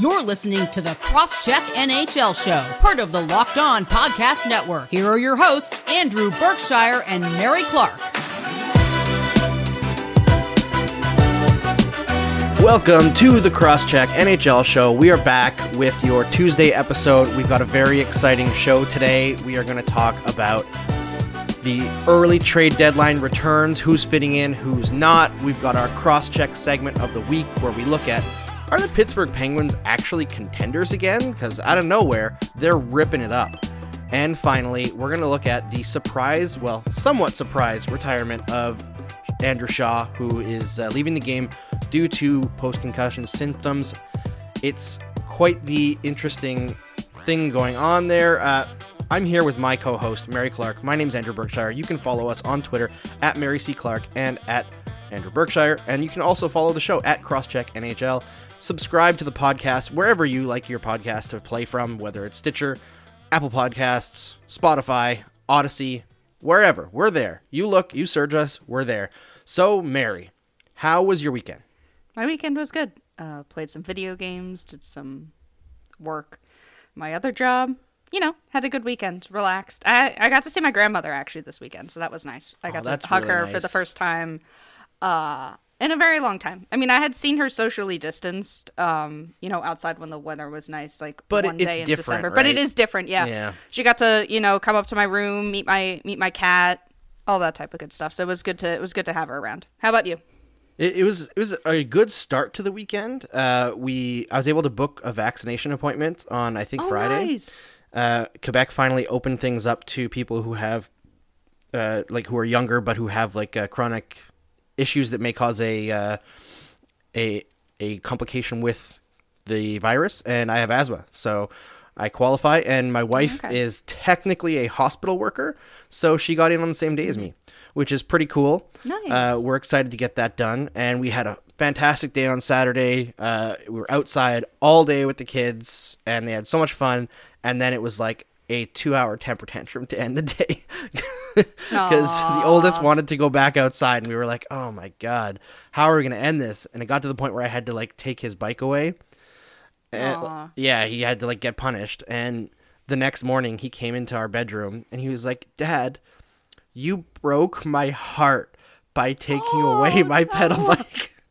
You're listening to the Crosscheck NHL Show, part of the Locked On Podcast Network. Here are your hosts, Andrew Berkshire and Mary Clarke. Welcome to the Crosscheck NHL Show. We are back with your Tuesday episode. We've got a very exciting show today. We are going to talk about the early trade deadline returns, who's fitting in, who's not. We've got our Crosscheck segment of the week where we look at are the Pittsburgh Penguins actually contenders again? Because out of nowhere, they're ripping it up. And finally, we're going to look at the surprise, well, somewhat surprise retirement of Andrew Shaw, who is uh, leaving the game due to post concussion symptoms. It's quite the interesting thing going on there. Uh, I'm here with my co host, Mary Clarke. My name's Andrew Berkshire. You can follow us on Twitter at Mary C. Clark and at Andrew Berkshire. And you can also follow the show at Crosscheck NHL subscribe to the podcast wherever you like your podcast to play from, whether it's Stitcher, Apple Podcasts, Spotify, Audacy, wherever. We're there. You look, you search us, we're there. So, Mary, how was your weekend? My weekend was good. Uh, played some video games, did some work. My other job, you know, had a good weekend, relaxed. I, I got to see my grandmother actually this weekend, so that was nice. I got oh, to hug really her nice. for the first time. Uh, in a very long time. I mean, I had seen her socially distanced, um, you know, outside when the weather was nice, like but one day in December. right? But it is different, yeah. Yeah. She got to, you know, come up to my room, meet my meet my cat, all that type of good stuff. So it was good to it was good to have her around. How about you? It, it was it was a good start to the weekend. Uh, we I was able to book a vaccination appointment on I think Oh, Friday. nice. Uh, Quebec finally opened things up to people who have, uh, like who are younger but who have like chronic issues that may cause a uh, a a complication with the virus, and I have asthma, so I qualify. And my wife Okay. is technically a hospital worker, so she got in on the same day as me, which is pretty cool. Nice. Uh, we're excited to get that done, and we had a fantastic day on Saturday. Uh, we were outside all day with the kids, and they had so much fun. And then it was like a two-hour temper tantrum to end the day because the oldest wanted to go back outside, and we were like, "Oh my god, how are we gonna end this?" And it got to the point where I had to like take his bike away. Eh, and- yeah, he had to like get punished. And the next morning, he came into our bedroom and he was like, "Dad, you broke my heart by taking oh, away my pedal bike."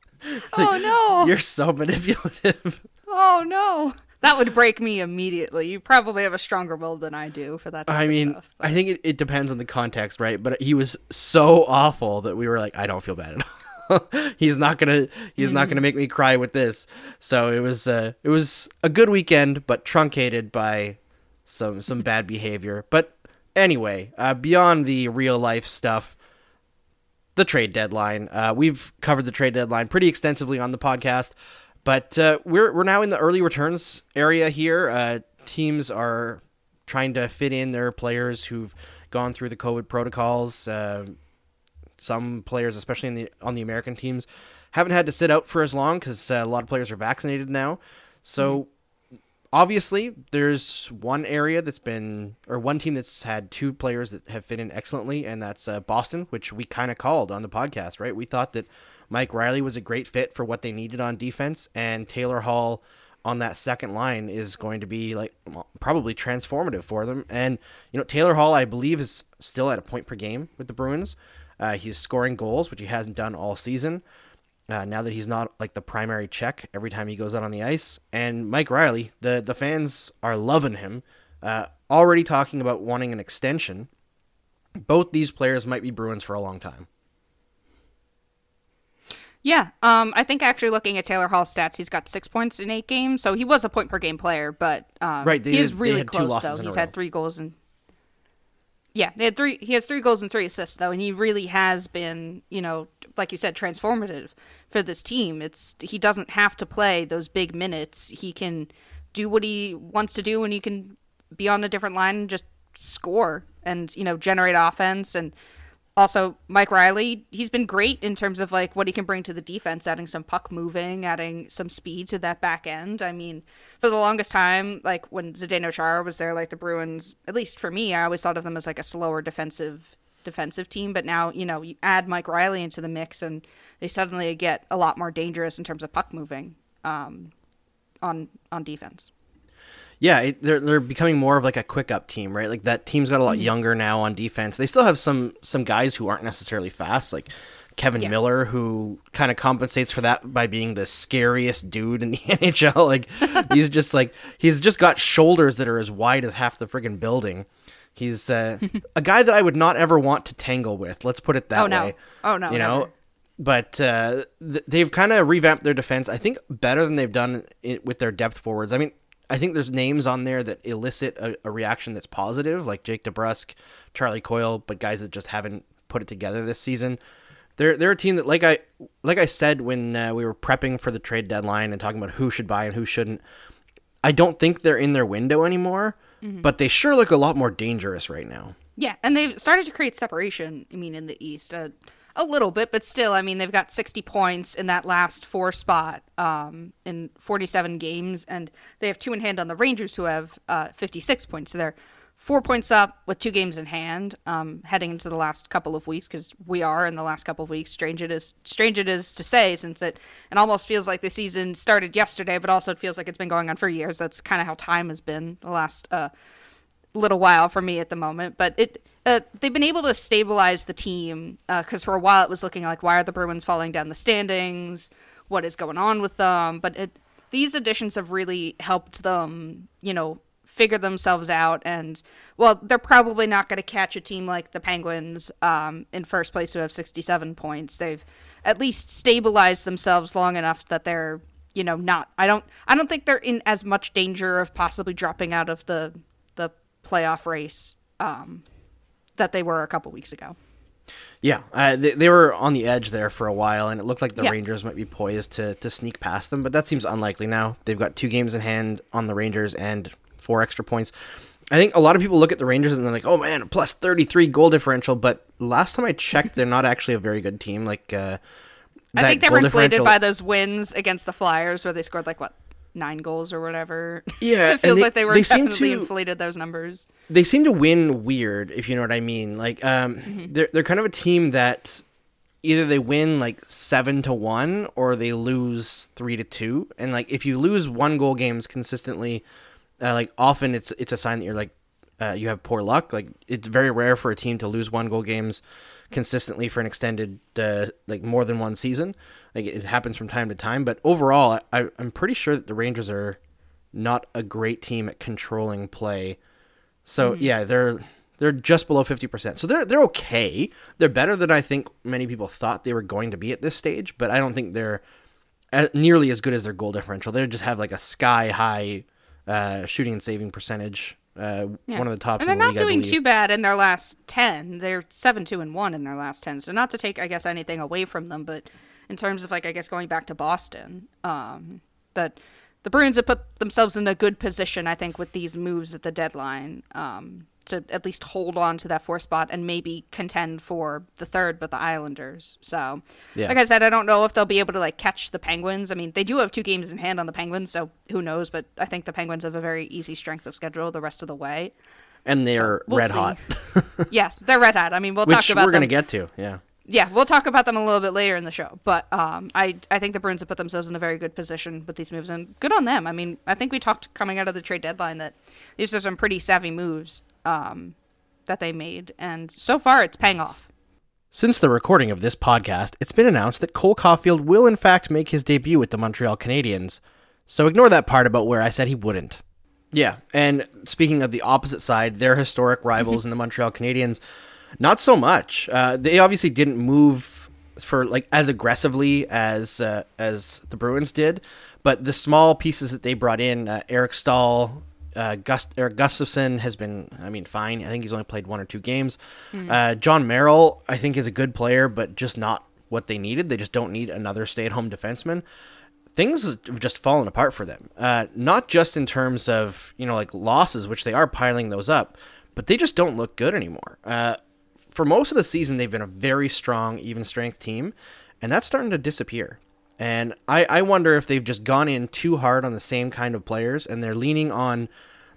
Oh no. You're so manipulative. Oh no. That would break me immediately. You probably have a stronger will than I do for that. I of mean, stuff. I think it, it depends on the context, right? But he was so awful that we were like, I don't feel bad at all. he's not gonna he's not gonna make me cry with this. So it was uh, it was a good weekend, but truncated by some some bad behavior. But anyway, uh, beyond the real life stuff, the trade deadline. Uh, we've covered the trade deadline pretty extensively on the podcast, but uh, we're we're now in the early returns area here. Uh, teams are trying to fit in their players who've gone through the COVID protocols. Uh, some players, especially in the on the American teams, haven't had to sit out for as long because uh, a lot of players are vaccinated now. So obviously, there's one area that's been or one team that's had two players that have fit in excellently, and that's uh, Boston, which we kind of called on the podcast. Right, we thought that Mike Reilly was a great fit for what they needed on defense, and Taylor Hall on that second line is going to be like probably transformative for them. And you know, Taylor Hall, I believe, is still at a point per game with the Bruins. Uh, he's scoring goals, which he hasn't done all season. Uh, now that he's not like the primary check every time he goes out on the ice, and Mike Reilly, the the fans are loving him. Uh, already talking about wanting an extension. Both these players might be Bruins for a long time. Yeah, um, I think actually looking at Taylor Hall's stats, he's got six points in eight games, so he was a point per game player, but um, Right, he is really close though. He's had three goals and yeah, they had three. He has three goals and three assists though, and he really has been, you know, like you said, transformative for this team. It's he doesn't have to play those big minutes. He can do what he wants to do, and he can be on a different line and just score and you know generate offense and also Mike Reilly, he's been great in terms of like what he can bring to the defense, adding some puck moving, adding some speed to that back end. I mean, for the longest time, like when Zdeno Chara was there, like the Bruins, at least for me, I always thought of them as like a slower defensive defensive team. But now, you know, you add Mike Reilly into the mix, and they suddenly get a lot more dangerous in terms of puck moving. Um, on on defense. Yeah, it, they're they're becoming more of like a quick up team, right? Like that team's got a lot Mm-hmm. younger now on defense. They still have some some guys who aren't necessarily fast, like Kevan Yeah. Miller, who kind of compensates for that by being the scariest dude in the NHL. Like he's just like he's just got shoulders that are as wide as half the friggin' building. He's uh, a guy that I would not ever want to tangle with. Let's put it that Oh, no. way. Oh, no, you know. never. But uh, th- they've kind of revamped their defense. I think better than they've done it with their depth forwards. I mean, I think there's names on there that elicit a, a reaction that's positive, like Jake DeBrusk, Charlie Coyle, but guys that just haven't put it together this season. They're they're a team that, like I like I said when uh, we were prepping for the trade deadline and talking about who should buy and who shouldn't. I don't think they're in their window anymore, but they sure look a lot more dangerous right now. Yeah, and they've started to create separation. I mean, in the East, uh, a little bit, but still, I mean, they've got 60 points in that last four spot um, in 47 games, and they have two in hand on the Rangers, who have uh, 56 points. So they're four points up with two games in hand, um, heading into the last couple of weeks, because we are in the last couple of weeks. Strange it is, strange it is to say, since it it almost feels like the season started yesterday, but also it feels like it's been going on for years. That's kind of how time has been the last. Uh, little while for me at the moment, but it uh, they've been able to stabilize the team because for a while it was looking like why are the Bruins falling down the standings? What is going on with them? But it, these additions have really helped them, you know, figure themselves out. And well, they're probably not going to catch a team like the Penguins um, in first place who have 67 points. They've at least stabilized themselves long enough that they're you know not i don't i don't think they're in as much danger of possibly dropping out of the the playoff race um, that they were a couple weeks ago. Yeah, uh, they, they were on the edge there for a while, and it looked like the Yeah. Rangers might be poised to, to sneak past them, but that seems unlikely now. They've got two games in hand on the Rangers and four extra points. I think a lot of people look at the Rangers and they're like, "Oh man, plus thirty three goal differential," but last time I checked, they're not actually a very good team. Like, uh, I think they were inflated by those wins against the Flyers where they scored like what nine goals or whatever. Yeah, it feels they- like they were they seem definitely to- inflated those numbers. they seem to win weird, if you know what I mean. Like, um, Mm-hmm. they're they're kind of a team that either they win like seven to one or they lose three to two. And like, if you lose one goal games consistently, uh, like often it's it's a sign that you're like uh, you have poor luck. Like, it's very rare for a team to lose one goal games consistently for an extended uh, like more than one season. Like, it happens from time to time, but overall, I, I'm pretty sure that the Rangers are not a great team at controlling play. So yeah, they're they're just below fifty percent. So they're they're okay. They're better than I think many people thought they were going to be at this stage. But I don't think they're nearly as good as their goal differential. They just have like a sky high uh, shooting and saving percentage. Uh, One of the tops. And they're the not league, doing too bad in their last ten. They're seven two and one in their last ten. So not to take, I guess, anything away from them, but in terms of like, I guess, going back to Boston, um, that the Bruins have put themselves in a good position, I think, with these moves at the deadline, um, to at least hold on to that fourth spot and maybe contend for the third, but the Islanders. So, Yeah. like I said, I don't know if they'll be able to like catch the Penguins. I mean, they do have two games in hand on the Penguins, so who knows? But I think the Penguins have a very easy strength of schedule the rest of the way. and they're we'll red see. hot, yes, they're red hot. I mean, we'll which talk about we're gonna get to. Yeah. Yeah, we'll talk about them a little bit later in the show. But um, I I think the Bruins have put themselves in a very good position with these moves, and good on them. I mean, I think we talked coming out of the trade deadline that these are some pretty savvy moves um, that they made, and so far it's paying off. Since the recording of this podcast, it's been announced that Cole Caufield will in fact make his debut with the Montreal Canadiens. So ignore that part about where I said he wouldn't. Yeah, and speaking of the opposite side, their historic rivals in the Montreal Canadiens, not so much. Uh, they obviously didn't move for like as aggressively as uh, as the Bruins did, but the small pieces that they brought in, uh, Eric Staal, uh, Gust- Eric Gustafson has been, I mean, fine. I think he's only played one or two games. Uh, John Merrill, I think, is a good player, but just not what they needed. They just don't need another stay-at-home defenseman things have just fallen apart for them. Uh, not just in terms of you know like losses, which they are piling those up, but they just don't look good anymore. Uh, for most of the season, they've been a very strong, even strength team, and that's starting to disappear. And I, I wonder if they've just gone in too hard on the same kind of players, and they're leaning on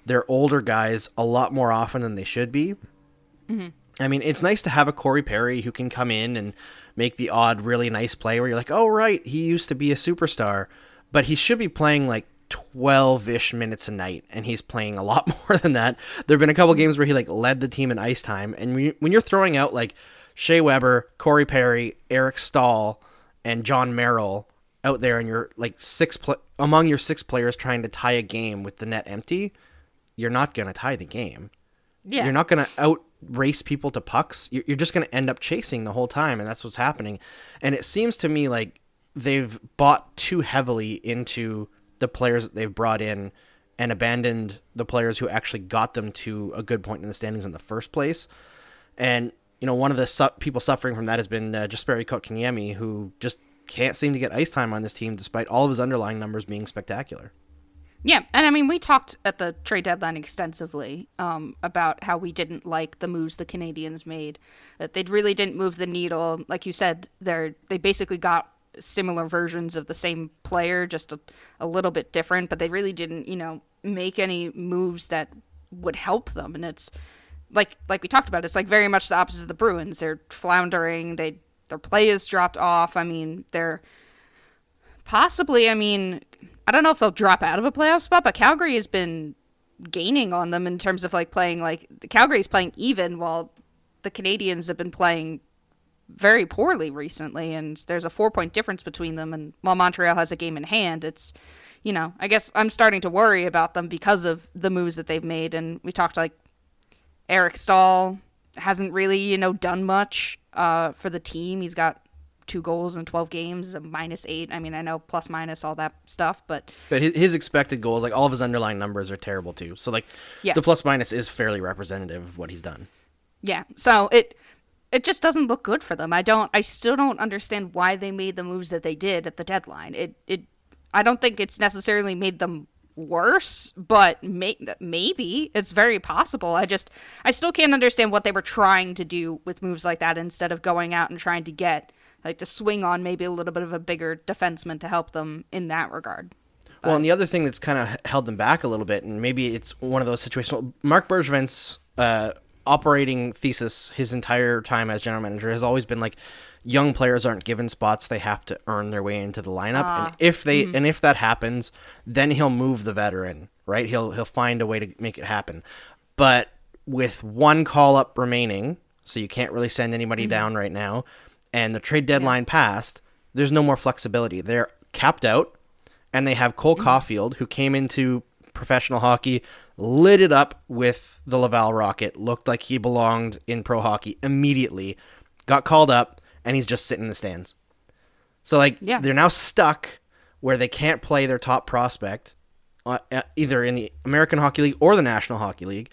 their older guys a lot more often than they should be. Mm-hmm. I mean, it's nice to have a Corey Perry who can come in and make the odd, really nice play where you're like, oh, right, he used to be a superstar, but he should be playing like 12 ish minutes a night, and he's playing a lot more than that. There have been a couple games where he like led the team in ice time, and when, you, when you're throwing out like Shea Weber, Corey Perry, Eric Staal, and John Merrill out there, and you're like six pl- among your six players trying to tie a game with the net empty, you're not gonna tie the game. Yeah. You're not gonna out race people to pucks. You're, you're just gonna end up chasing the whole time, and that's what's happening. And it seems to me like they've bought too heavily into the players that they've brought in and abandoned the players who actually got them to a good point in the standings in the first place. And you know, one of the su- people suffering from that has been uh, Jesperi Kotkaniemi, who just can't seem to get ice time on this team despite all of his underlying numbers being spectacular. Yeah, and I mean, we talked at the trade deadline extensively um, about how we didn't like the moves the Canadiens made. That they really didn't move the needle. Like you said, they're they basically got similar versions of the same player, just a, a little bit different. But they really didn't, you know, make any moves that would help them. And it's like like we talked about. It's like very much the opposite of the Bruins. They're floundering. They their play is dropped off. I mean, they're possibly. I mean, I don't know if they'll drop out of a playoff spot, but Calgary has been gaining on them in terms of like playing like the Calgary is playing even while the Canadiens have been playing very poorly recently and there's a 4 point difference between them and while Montreal has a game in hand it's you know I guess I'm starting to worry about them because of the moves that they've made and we talked like Eric Staal hasn't really you know done much uh, for the team he's got two goals in 12 games, a minus eight. I mean, I know plus minus all that stuff, but but his, his expected goals, like all of his underlying numbers, are terrible too. So like Yeah. the plus minus is fairly representative of what he's done. yeah. So it it just doesn't look good for them. I don't. I still don't understand why they made the moves that they did at the deadline. It it. I don't think it's necessarily made them worse, but may, maybe it's very possible. I just I still can't understand what they were trying to do with moves like that instead of going out and trying to get like to swing on maybe a little bit of a bigger defenseman to help them in that regard. Well, and the other thing that's kind of held them back a little bit, and maybe it's one of those situations. well, Marc Bergevin's uh, operating thesis his entire time as general manager has always been like, young players aren't given spots; they have to earn their way into the lineup. and ah. if they mm-hmm. and if that happens, then he'll move the veteran. Right? He'll he'll find a way to make it happen. But with one call up remaining, so you can't really send anybody mm-hmm. down right now, and the trade deadline passed, there's no more flexibility. They're capped out and they have Cole mm-hmm. Caufield, who came into professional hockey, lit it up with the Laval Rocket, looked like he belonged in pro hockey immediately, got called up, and he's just sitting in the stands. So like Yeah. they're now stuck where they can't play their top prospect, uh, uh, either in the American Hockey League or the National Hockey League.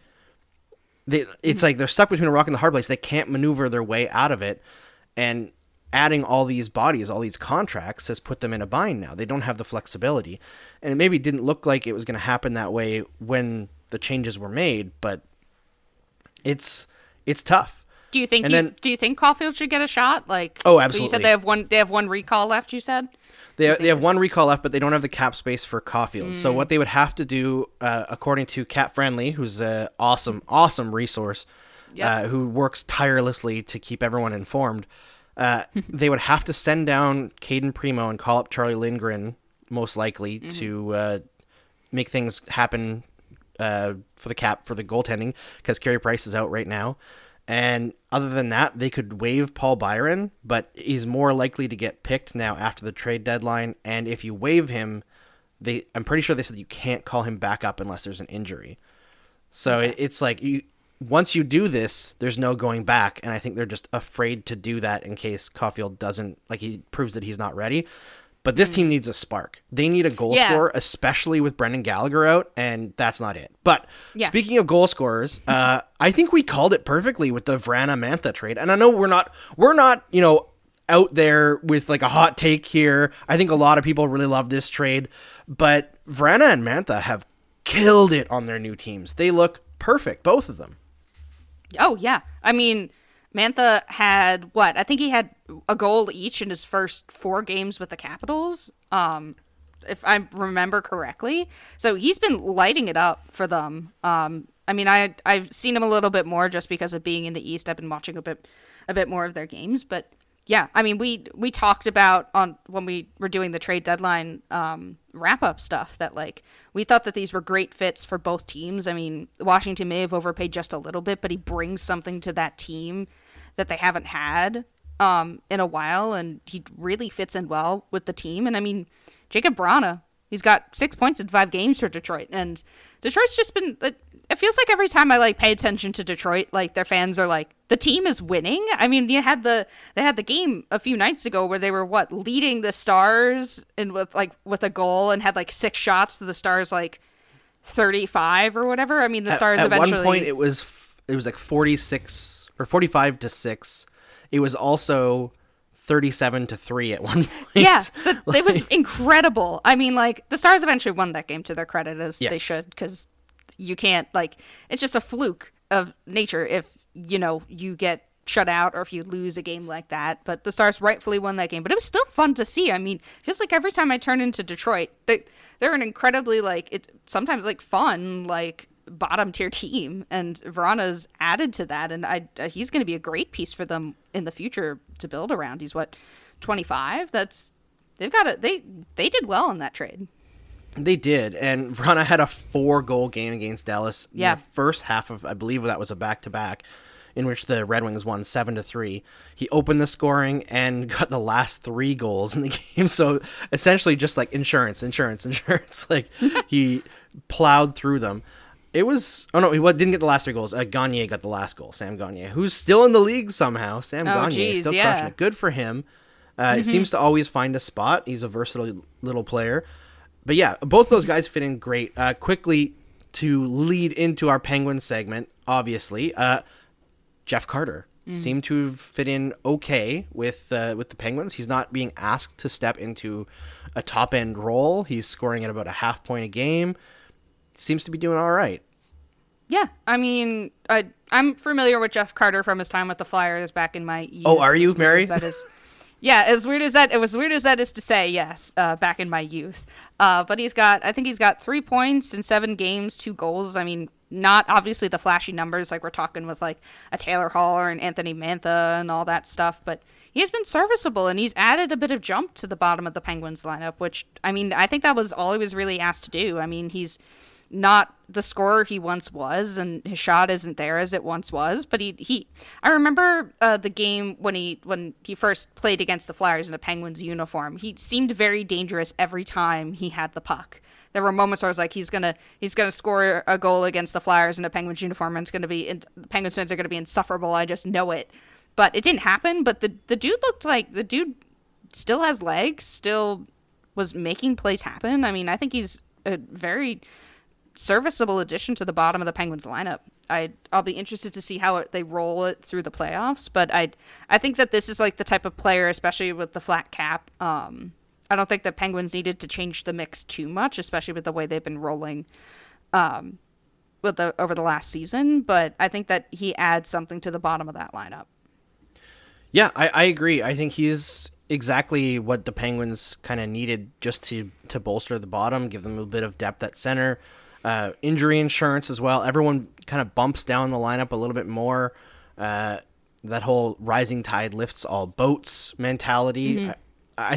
They, it's like they're stuck between a rock and the hard place. They can't maneuver their way out of it, and adding all these bodies, all these contracts, has put them in a bind now. They don't have the flexibility, and it maybe didn't look like it was going to happen that way when the changes were made, but it's it's tough. Do you think And you, then- do you think Caufield should get a shot? Like Oh, absolutely. You said they have one they have one recall left. You said. They, they have one recall left, but they don't have the cap space for Caufield. So what they would have to do, uh, according to CapFriendly, who's an awesome, awesome resource, Yep. uh, who works tirelessly to keep everyone informed, uh, they would have to send down Cayden Primeau and call up Charlie Lindgren, most likely, to uh, make things happen uh, for the cap for the goaltending because Carey Price is out right now. And other than that, they could waive Paul Byron, but he's more likely to get picked now after the trade deadline. And if you waive him, they I'm pretty sure they said you can't call him back up unless there's an injury. So it, it's like you once you do this, there's no going back, and I think they're just afraid to do that in case Caufield doesn't like he proves that he's not ready. But this team needs a spark. They need a goal Yeah. scorer, especially with Brendan Gallagher out, and that's not it. But Yeah. speaking of goal scorers, uh, I think we called it perfectly with the Vrana Mantha trade. And I know we're not we're not you know out there with like a hot take here. I think a lot of people really love this trade, but Vrana and Mantha have killed it on their new teams. They look perfect, both of them. Oh yeah, I mean, Mantha had what? I think he had a goal each in his first four games with the Capitals. Um, if I remember correctly, so he's been lighting it up for them. Um, I mean, I I've seen him a little bit more just because of being in the East. I've been watching a bit a bit more of their games, but yeah, I mean, we we talked about on when we were doing the trade deadline um, wrap up stuff that like we thought that these were great fits for both teams. I mean, Washington may have overpaid just a little bit, but he brings something to that team that they haven't had um, in a while, and he really fits in well with the team. And I mean, Jakub Vrana, he's got six points in five games for Detroit, and Detroit's just been. It feels like every time I like pay attention to Detroit, like their fans are like, the team is winning. I mean, you had the they had the game a few nights ago where they were what leading the Stars and with like with a goal and had like six shots to the Stars like thirty five or whatever. I mean, the Stars at, at one point it was it was like forty six or forty five to six. It was also 37 to 3 at one point. Yeah, the, like, it was incredible. I mean, like the Stars eventually won that game to their credit as yes. they should cuz you can't like it's just a fluke of nature if you know you get shut out or if you lose a game like that. But the Stars rightfully won that game. But it was still fun to see. I mean, it feels like every time I turn into Detroit, they they're an incredibly like it sometimes like fun like bottom tier team, and Vrana's added to that, and I uh, he's going to be a great piece for them in the future to build around. He's what twenty five. That's they've got it. They they did well in that trade. They did, and Vrana had a four goal game against Dallas. Yeah, first half of I believe that was a back to back in which the Red Wings won seven to three. He opened the scoring and got the last three goals in the game. So essentially, just like insurance, insurance, insurance. like he plowed through them. It was oh no, he didn't get the last three goals. Uh, Gagner got the last goal. Sam Gagner, who's still in the league somehow. Sam oh, Gagner geez, still yeah. crushing it. Good for him. Uh, mm-hmm. Seems to always find a spot. He's a versatile little player. But yeah, both those guys fit in great. Uh, quickly to lead into our Penguins segment, obviously. Uh, Jeff Carter mm. seemed to fit in okay with uh, with the Penguins. He's not being asked to step into a top end role. He's scoring at about a half point a game. Seems to be doing all right. Yeah, I mean, I I'm familiar with Jeff Carter from his time with the Flyers back in my. Youth, oh, are you, Mary? That is. Yeah, as weird as that, it was weird as that is to say, yes, uh, back in my youth. Uh, but he's got, I think he's got three points in seven games, two goals. I mean, not obviously the flashy numbers like we're talking with like a Taylor Hall or an Anthony Mantha and all that stuff, but he's been serviceable and he's added a bit of jump to the bottom of the Penguins lineup, which I mean, I think that was all he was really asked to do. I mean, he's not the scorer he once was, and his shot isn't there as it once was. But he he, I remember uh, the game when he when he first played against the Flyers in a Penguins uniform. He seemed very dangerous every time he had the puck there were moments where I was like, he's gonna he's gonna score a goal against the Flyers in a Penguins uniform, and it's gonna be the Penguins fans are gonna be insufferable. I just know it, but it didn't happen. But the the dude looked like the dude still has legs, still was making plays happen. I mean, I think he's a very serviceable addition to the bottom of the Penguins lineup. I I'll be interested to see how it, they roll it through the playoffs, but I I think that this is like the type of player, especially with the flat cap, um, I don't think the Penguins needed to change the mix too much, especially with the way they've been rolling um, with the over the last season. But I think that he adds something to the bottom of that lineup. Yeah, I, I agree. I think he's exactly what the Penguins kind of needed just to to bolster the bottom, give them a bit of depth at center, uh, injury insurance as well. Everyone kind of bumps down the lineup a little bit more. Uh, that whole rising tide lifts all boats mentality. Mm-hmm. I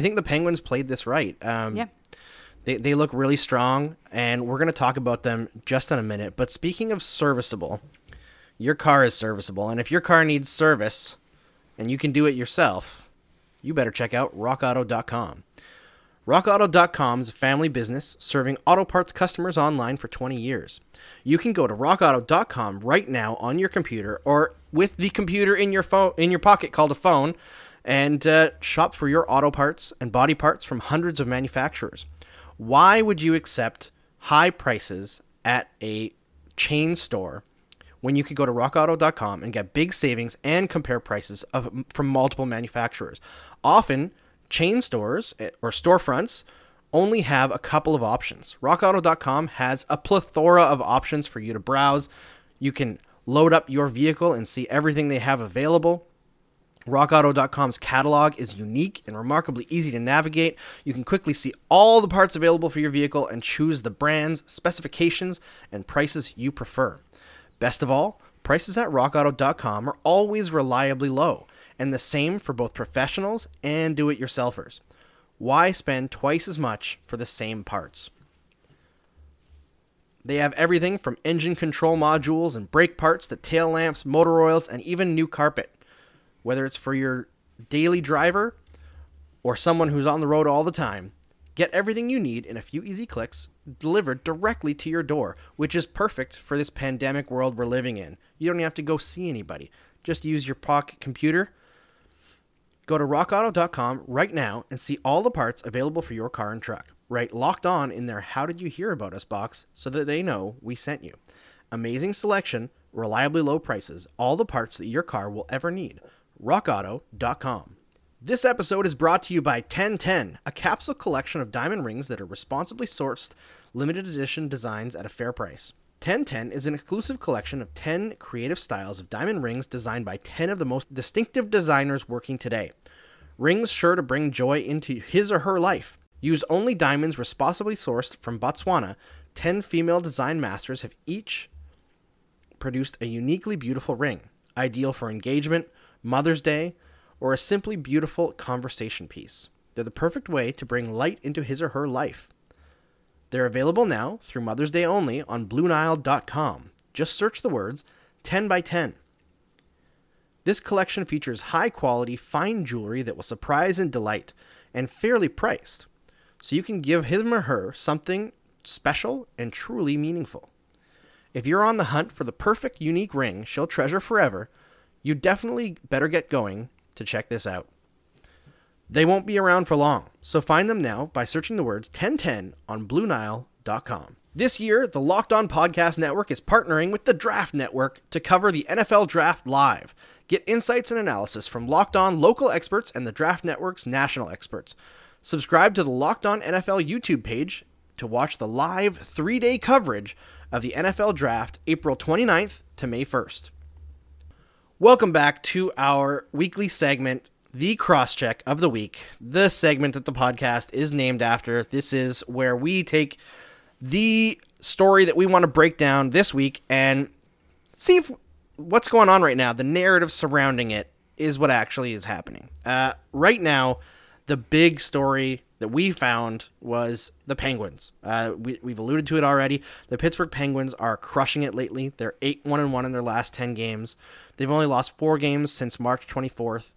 think the Penguins played this right. Um, yeah. They, they look really strong, and we're going to talk about them just in a minute. But speaking of serviceable, your car is serviceable. And if your car needs service and you can do it yourself, you better check out rockauto.com. RockAuto.com is a family business serving auto parts customers online for 20 years. You can go to rockauto.com right now on your computer or with the computer in your phone in your pocket called a phone and uh, shop for your auto parts and body parts from hundreds of manufacturers. Why would you accept high prices at a chain store when you could go to rockauto.com and get big savings and compare prices of, from multiple manufacturers? Often, chain stores eh, or storefronts only have a couple of options. RockAuto.com has a plethora of options for you to browse. You can load up your vehicle and see everything they have available. RockAuto.com's catalog is unique and remarkably easy to navigate. You can quickly see all the parts available for your vehicle and choose the brands, specifications, and prices you prefer. Best of all, prices at RockAuto.com are always reliably low, and the same for both professionals and do it yourselfers. Why spend twice as much for the same parts? They have everything from engine control modules and brake parts to tail lamps, motor oils, and even new carpet. Whether it's for your daily driver or someone who's on the road all the time, get everything you need in a few easy clicks delivered directly to your door, which is perfect for this pandemic world we're living in. You don't have to go see anybody. Just use your pocket computer. Go to rockauto.com right now and see all the parts available for your car and truck. Write locked on in their How Did You Hear About Us box so that they know we sent you. Amazing selection, reliably low prices, all the parts that your car will ever need. RockAuto.com. This episode is brought to you by 1010, a capsule collection of diamond rings that are responsibly sourced, limited edition designs at a fair price. 1010 is an exclusive collection of 10 creative styles of diamond rings designed by 10 of the most distinctive designers working today. Rings sure to bring joy into his or her life. Use only diamonds responsibly sourced from Botswana. 10 female design masters have each produced a uniquely beautiful ring, ideal for engagement, Mother's Day, or a simply beautiful conversation piece. They're the perfect way to bring light into his or her life. They're available now through Mother's Day only on BlueNile.com. Just search the words 10 by 10. This collection features high quality, fine jewelry that will surprise and delight, and fairly priced so you can give him or her something special and truly meaningful. If you're on the hunt for the perfect unique ring she'll treasure forever, you definitely better get going to check this out. They won't be around for long, so find them now by searching the words 1010 on BlueNile.com. This year, the Locked On Podcast Network is partnering with the Draft Network to cover the NFL Draft live. Get insights and analysis from Locked On local experts and the Draft Network's national experts. Subscribe to the Locked On NFL YouTube page to watch the live three day coverage of the NFL Draft April 29th to May 1st. Welcome back to our weekly segment, The Crosscheck of the Week, the segment that the podcast is named after. This is where we take the story that we want to break down this week and see if what's going on right now, the narrative surrounding it, is what actually is happening. Uh, right now, the big story that we found was the Penguins. Uh, we, we've alluded to it already. The Pittsburgh Penguins are crushing it lately. They're 8 1 and 1 in their last 10 games. They've only lost four games since March 24th,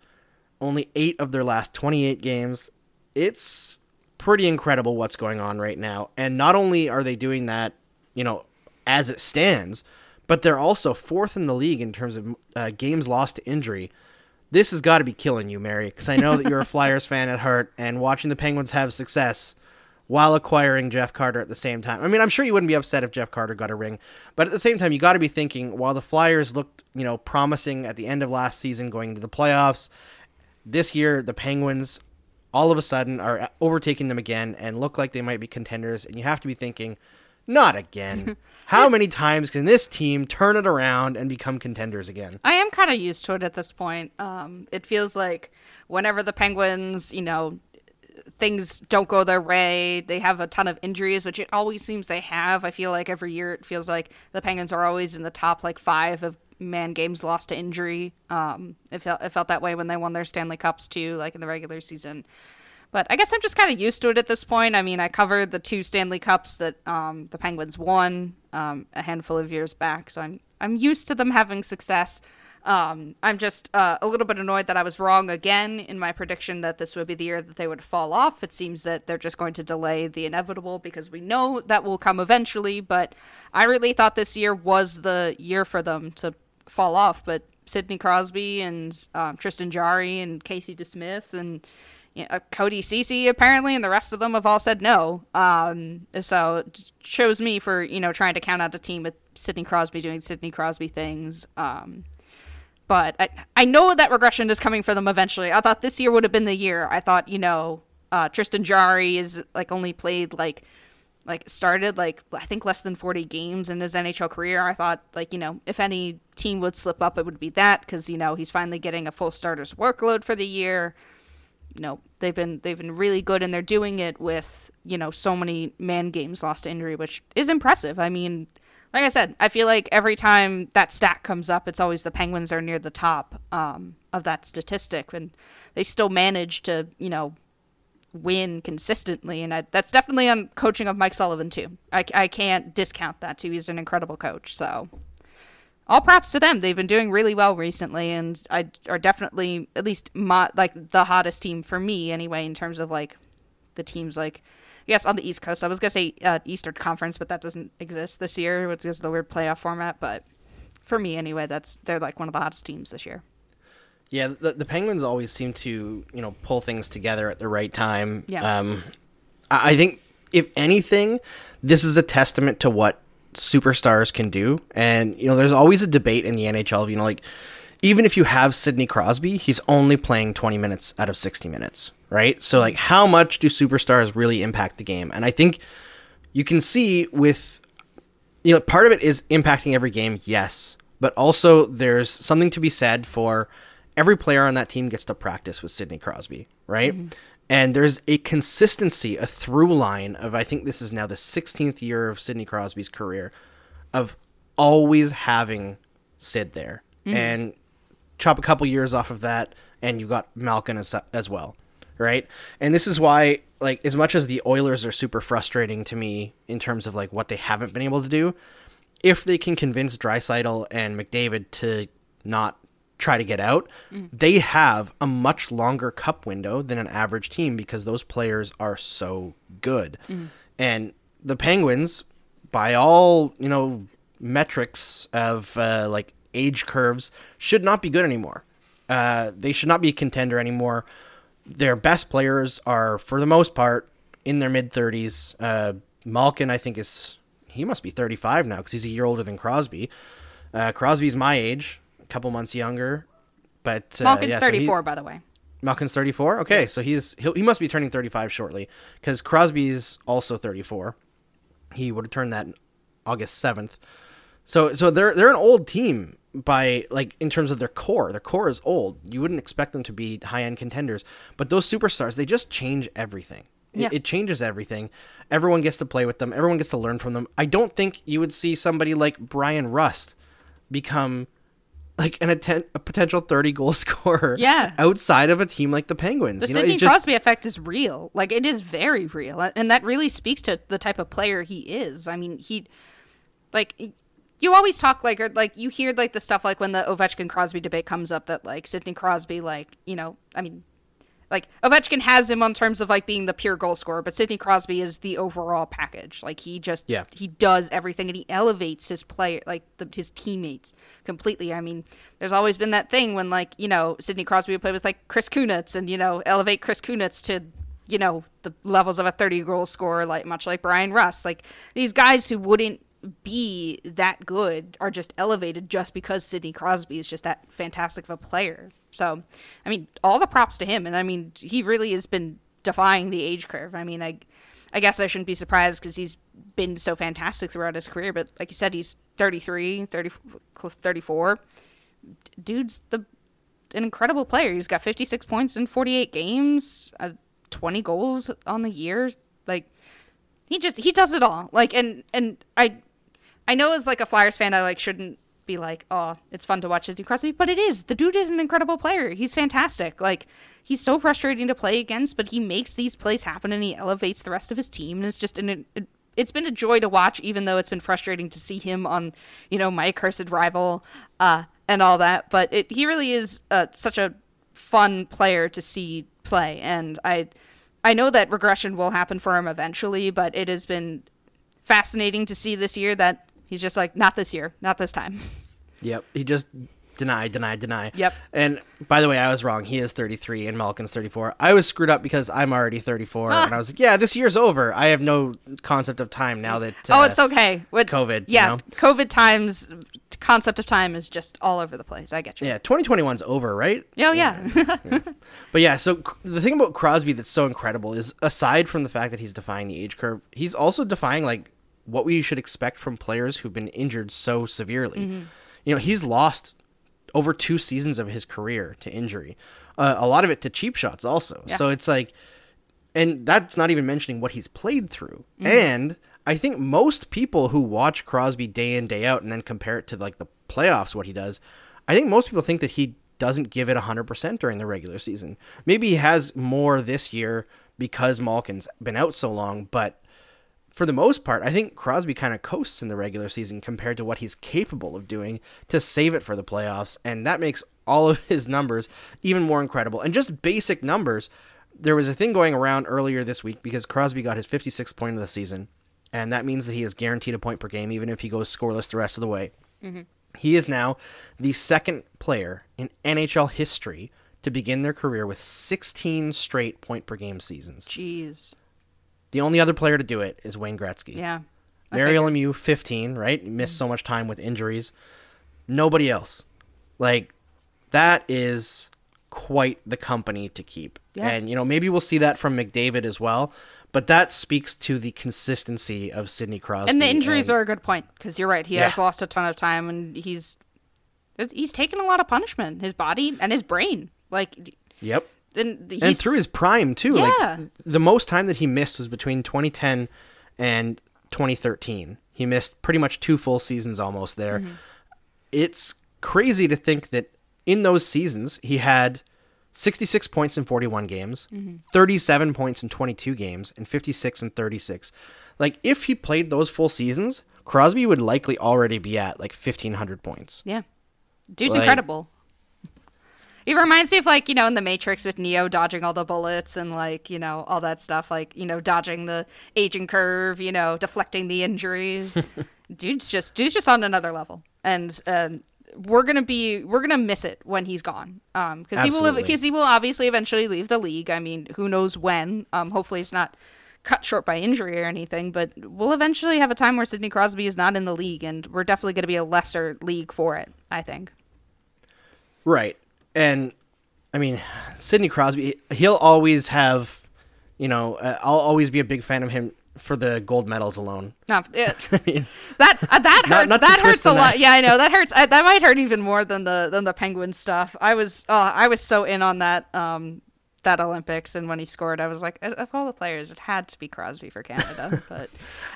only eight of their last 28 games. It's pretty incredible what's going on right now. And not only are they doing that, you know, as it stands, but they're also fourth in the league in terms of uh, games lost to injury this has got to be killing you, Mary, because I know that you're a Flyers fan at heart, and watching the Penguins have success while acquiring Jeff Carter at the same time. I mean, I'm sure you wouldn't be upset if Jeff Carter got a ring, but at the same time, you got to be thinking while the Flyers looked, you know, promising at the end of last season going into the playoffs, this year the Penguins all of a sudden are uh, overtaking them again and look like they might be contenders, and you have to be thinking, not again. How many times can this team turn it around and become contenders again? I am kind of used to it at this point. Um, it feels like whenever the Penguins, you know, things don't go their way, they have a ton of injuries, which it always seems they have. I feel like every year it feels like the Penguins are always in the top like five of man games lost to injury. Um, it felt it felt that way when they won their Stanley Cups too, like in the regular season. But I guess I'm just kind of used to it at this point. I mean, I covered the two Stanley Cups that um, the Penguins won um, a handful of years back, so I'm I'm used to them having success. Um, I'm just uh, a little bit annoyed that I was wrong again in my prediction that this would be the year that they would fall off. It seems that they're just going to delay the inevitable because we know that will come eventually. But I really thought this year was the year for them to fall off. But Sidney Crosby and um, Tristan Jarry and Casey DeSmith and you know, Cody Ceci apparently, and the rest of them have all said no. Um, so it shows me for you know trying to count out a team with Sidney Crosby doing Sidney Crosby things. Um, but I I know that regression is coming for them eventually. I thought this year would have been the year. I thought you know uh, Tristan Jarry is like only played like like started like I think less than 40 games in his NHL career. I thought like, you know, if any team would slip up it would be that cuz you know, he's finally getting a full starter's workload for the year know they've been they've been really good and they're doing it with you know so many man games lost to injury which is impressive i mean like i said i feel like every time that stat comes up it's always the penguins are near the top um, of that statistic, and they still manage to, you know, win consistently. And I, that's definitely on coaching of Mike Sullivan too. I, I can't discount that too. He's an incredible coach. So all props to them. They've been doing really well recently, and I are definitely at least my, like the hottest team for me anyway in terms of like the teams like yes on the East Coast. I was gonna say uh, Eastern Conference, but that doesn't exist this year because of the weird playoff format. But for me anyway, that's they're like one of the hottest teams this year. Yeah, the, the Penguins always seem to you know pull things together at the right time. Yeah. Um, I I think if anything, this is a testament to what superstars can do. And you know, there's always a debate in the NHL. You know, like even if you have Sidney Crosby, he's only playing 20 minutes out of 60 minutes, right? So like, how much do superstars really impact the game? And I think you can see with you know part of it is impacting every game yes but also there's something to be said for every player on that team gets to practice with sidney crosby right mm-hmm. And there's a consistency a through line of i think this is now the 16th year of sidney crosby's career of always having sid there. Mm-hmm. And chop a couple years off of that and you got malkin as, as well right? And this is why like as much as the oilers are super frustrating to me in terms of like what they haven't been able to do if they can convince Draisaitl and McDavid to not try to get out, they have a much longer cup window than an average team because those players are so good. And the Penguins, by all you know metrics of uh, like age curves, should not be good anymore. Uh, they should not be a contender anymore. Their best players are, for the most part, in their mid thirties. Uh, Malkin, I think, is he must be thirty five now because he's a year older than Crosby. Uh, Crosby's my age, a couple months younger, but uh, Malkin's yeah, so he- 34, by the way. Malkin's 34. Okay, so he's he'll, he must be turning 35 shortly because Crosby's also 34. He would have turned that August 7th. So so they're they're an old team by like in terms of their core. Their core is old. You wouldn't expect them to be high end contenders, but those superstars they just change everything. It- Yeah. It, changes everything. Everyone gets to play with them. Everyone gets to learn from them. I don't think you would see somebody like Bryan Rust become like an atten- a potential 30 goal scorer Yeah. outside of a team like the Penguins. The you know, Sidney just Crosby effect is real. Like it is very real, and that really speaks to the type of player he is. I mean, he, like, you always talk like, or like you hear like the stuff like when the Ovechkin Crosby debate comes up that like Sidney Crosby, like you know, I mean, like Ovechkin has him on terms of like being the pure goal scorer, but Sidney Crosby is the overall package. Like he just Yeah. he does everything and he elevates his player like the, his teammates completely. I mean, there's always been that thing when like you know Sidney Crosby would play with like Chris Kunitz and you know elevate Chris Kunitz to you know the levels of a 30 goal scorer, like much like Bryan Rust. Like these guys who wouldn't be that good are just elevated just because Sidney Crosby is just that fantastic of a player. So, I mean, all the props to him, and I mean, he really has been defying the age curve. I mean, I, I guess I shouldn't be surprised because he's been so fantastic throughout his career. But like you said, he's 33, 30, 34. Dude's the an incredible player. He's got 56 points in 48 games, uh, 20 goals on the year. Like he just he does it all. Like and and I I know as like a Flyers fan I like shouldn't be like, "Oh, it's fun to watch the Sidney Crosby," but it is. The dude is an incredible player. He's fantastic. Like he's so frustrating to play against, but he makes these plays happen and he elevates the rest of his team and it's just an it, it's been a joy to watch even though it's been frustrating to see him on, you know, my cursed rival uh and all that, but it he really is uh, such a fun player to see play and I I know that regression will happen for him eventually, but it has been fascinating to see this year that he's just like not this year, not this time. Yep. He just deny, deny, deny. Yep. And by the way, I was wrong. He is 33 and Malkin's 34. I was screwed up because I'm already 34, Ah. and I was like, yeah, this year's over. I have no concept of time now that. oh, uh, it's okay. With COVID, you yeah, know? COVID times concept of time is just all over the place. I get you. Yeah, 2021's over, right? Oh yeah. But yeah, so the thing about Crosby that's so incredible is aside from the fact that he's defying the age curve, he's also defying like what we should expect from players who've been injured so severely. You know, he's lost over two seasons of his career to injury. Uh, a lot of it to cheap shots also. Yeah. So it's like and that's not even mentioning what he's played through. And I think most people who watch Crosby day in day out and then compare it to like the playoffs what he does, I think most people think that he doesn't give it 100% during the regular season. Maybe he has more this year because Malkin's been out so long, but for the most part, I think Crosby kind of coasts in the regular season compared to what he's capable of doing to save it for the playoffs, and that makes all of his numbers even more incredible. And just basic numbers, there was a thing going around earlier this week because Crosby got his 56th point of the season, and that means that he is guaranteed a point per game even if he goes scoreless the rest of the way. Mm-hmm. He is now the second player in NHL history to begin their career with 16 straight point per game seasons. Jeez. The only other player to do it is Wayne Gretzky. Yeah. I Mario figured. Lemieux, 15, right? He missed so much time with injuries. Nobody else. Like, that is quite the company to keep. Yeah. And, you know, maybe we'll see that from McDavid as well. But that speaks to the consistency of Sidney Crosby. And the injuries and- are a good point because you're right. He has lost a ton of time, and he's he's taken a lot of punishment. His body and his brain, like, Yep. He's, and through his prime too. Yeah. Like the most time that he missed was between 2010 and 2013. He missed pretty much two full seasons almost there. Mm-hmm. It's crazy to think that in those seasons he had 66 points in 41 games, Mm-hmm. 37 points in 22 games, and 56 and 36. Like if he played those full seasons, Crosby would likely already be at like 1500 points. yeah, dude's Like- incredible. It reminds me of like you know in the Matrix with Neo dodging all the bullets and like you know all that stuff like you know dodging the aging curve, you know deflecting the injuries. dude's just dude's just on another level, and um, we're gonna be we're gonna miss it when he's gone. Um, because he will because he will obviously eventually leave the league. I mean, who knows when? Um, hopefully it's not cut short by injury or anything, but we'll eventually have a time where Sidney Crosby is not in the league, and we're definitely going to be a lesser league for it. I think. Right. And I mean, Sidney Crosby, he'll always have, you know, uh, I'll always be a big fan of him for the gold medals alone. No, it, I mean, that uh, that hurts. not to that hurts a lot. that. Yeah, I know that hurts. I, that might hurt even more than the than the Penguin stuff. I was oh, I was so in on that um that Olympics, and when he scored, I was like, of all the players, it had to be Crosby for Canada. but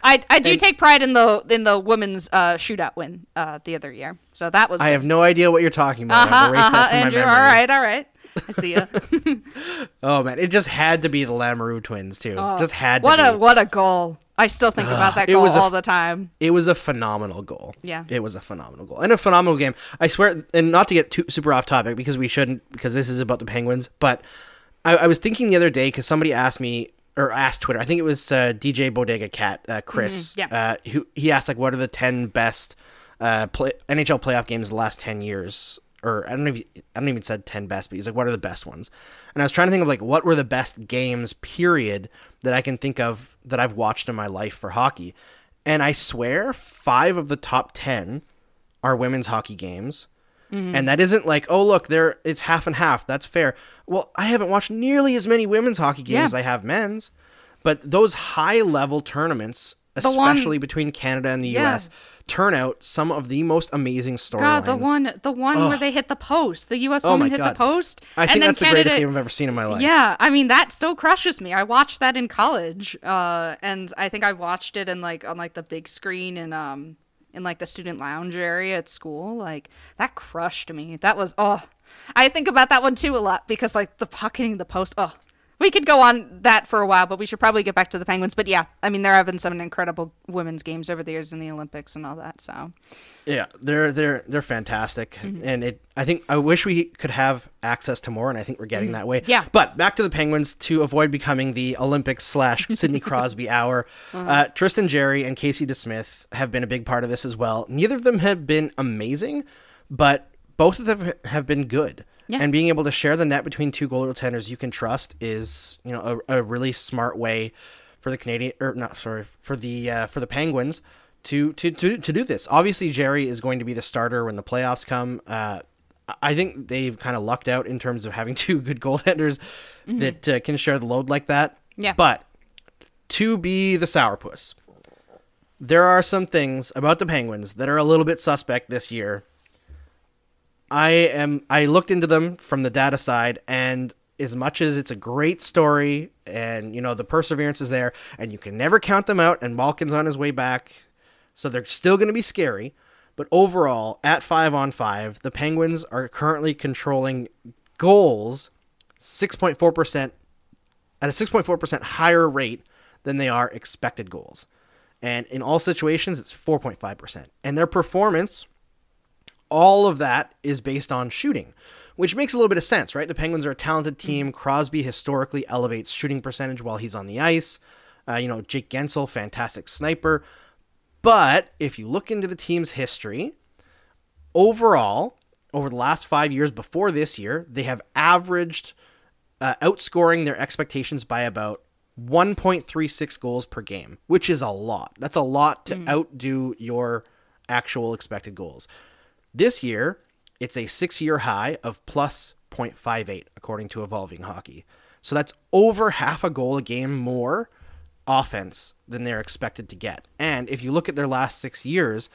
I I do And- take pride in the in the women's uh, shootout win uh, the other year. So that was I have no idea what you're talking about. uh I've huh erased uh that huh from my Andrew. All right, all right. I see ya. Oh man, it just had to be the Lamoureux twins too. just had to what be. a what a goal! I still think about that goal was a all f- the time. it was a phenomenal goal. Yeah. It was a phenomenal goal. And a phenomenal game. I swear and not to get too super off topic because we shouldn't because this is about the Penguins, but I, I was thinking the other day because somebody asked me or asked Twitter. I think it was uh, DJ Bodega Cat, uh, Chris. Mm-hmm. yeah. Uh, who he asked like, what are the ten best uh, play, NHL playoff games the last ten years? Or I don't know if I don't even said ten best, but he's like, what are the best ones? And I was trying to think of like what were the best games period that I can think of that I've watched in my life for hockey. And I swear, five of the top ten are women's hockey games. Mm-hmm. And that isn't like, oh look, there it's half and half. That's fair. Well, I haven't watched nearly as many women's hockey games Yeah. as I have men's. But those high level tournaments, one- especially between Canada and the Yeah. US, turn out some of the most amazing storylines. God, the one, the one where they hit the post, the U.S. Oh woman hit the post. I and think that's the greatest game I've ever seen in my life. Yeah, I mean that still crushes me. I watched that in college, uh, and I think I watched it in like on like the big screen in um in like the student lounge area at school. Like that crushed me. That was oh, I think about that one too a lot because like the pocketing the post. Oh, we could go on that for a while, but we should probably get back to the Penguins. But yeah, I mean there have been some incredible women's games over the years in the Olympics and all that. So Yeah, they're they're they're fantastic, Mm-hmm. and it. I think I wish we could have access to more, and I think we're getting that way. Mm-hmm. Yeah. But back to the Penguins to avoid becoming the Olympics slash Sidney Crosby hour. Uh-huh. uh Tristan Jarry and Casey DeSmith have been a big part of this as well. Neither of them have been amazing, but both of them have been good. Yeah. And being able to share the net between two goaltenders you can trust is, you know, a, a really smart way for the Canadian or not sorry for the uh, for the Penguins to, to to to do this. Obviously, Jarry is going to be the starter when the playoffs come. Uh, I think they've kind of lucked out in terms of having two good goaltenders that uh, can share the load like that. Mm-hmm. Yeah. But to be the sourpuss, there are some things about the Penguins that are a little bit suspect this year. I am I looked into them from the data side and as much as it's a great story and you know the perseverance is there and you can never count them out and Malkin's on his way back so they're still going to be scary But overall, at five on five, the Penguins are currently controlling goals 6.4% at a 6.4% higher rate than they are expected goals. And in all situations, it's 4.5%. And their performance, all of that is based on shooting, which makes a little bit of sense, right? The Penguins are a talented team. Crosby historically elevates shooting percentage while he's on the ice. Uh, you know, Jake Guentzel, fantastic sniper. But if you look into the team's history, overall, over the last five years before this year, they have averaged uh, outscoring their expectations by about 1.36 goals per game, which is a lot. That's a lot to outdo your actual expected goals. This year, it's a six year high of plus 0.58, according to Evolving Hockey. So that's over half a goal a game more offense than they're expected to get. And if you look at their last six years,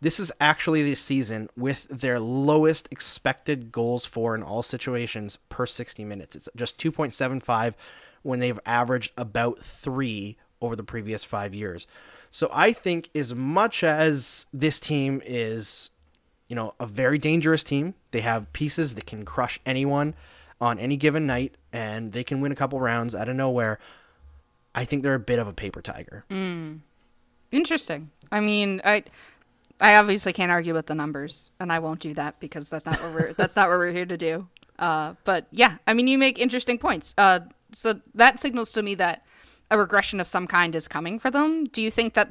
this is actually the season with their lowest expected goals for in all situations per 60 minutes. It's just 2.75 when they've averaged about three over the previous five years. So I think as much as this team is, you know, a very dangerous team, they have pieces that can crush anyone on any given night and they can win a couple rounds out of nowhere. I think they're a bit of a paper tiger. Mm. Interesting. I mean, I I obviously can't argue with the numbers, and I won't do that because that's not what we're that's not what we're here to do. Uh, but yeah, I mean, you make interesting points. Uh, so that signals to me that a regression of some kind is coming for them. Do you think that?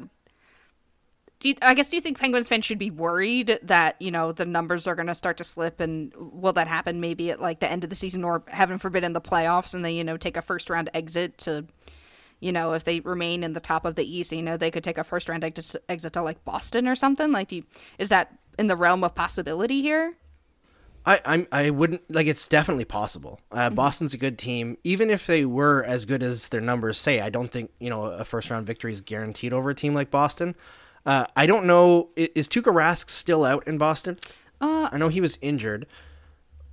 Do you, I guess do you think Penguins fans should be worried that you know the numbers are going to start to slip, and will that happen maybe at like the end of the season, or heaven forbid in the playoffs, and they you know take a first round exit to you know, if they remain in the top of the East, you know, they could take a first round exit, exit to like Boston or something. Like, do you, is that in the realm of possibility here? I I'm, I wouldn't like it's definitely possible. Uh, Boston's a good team, even if they were as good as their numbers say. I don't think you know a first round victory is guaranteed over a team like Boston. Uh, I don't know is Tuukka Rask still out in Boston? Uh, I know he was injured,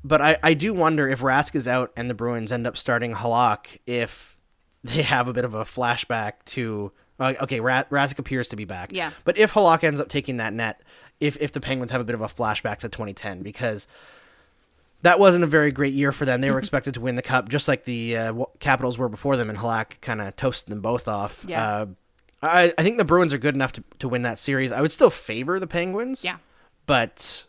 but I I do wonder if Rask is out and the Bruins end up starting Halak if they have a bit of a flashback to. Uh, okay, Rask appears to be back. Yeah. But if Halak ends up taking that net, if if the Penguins have a bit of a flashback to 2010, because that wasn't a very great year for them. They were expected to win the cup, just like the uh, Capitals were before them, and Halak kind of toasted them both off. Yeah. Uh, I, I think the Bruins are good enough to, to win that series. I would still favor the Penguins. Yeah. But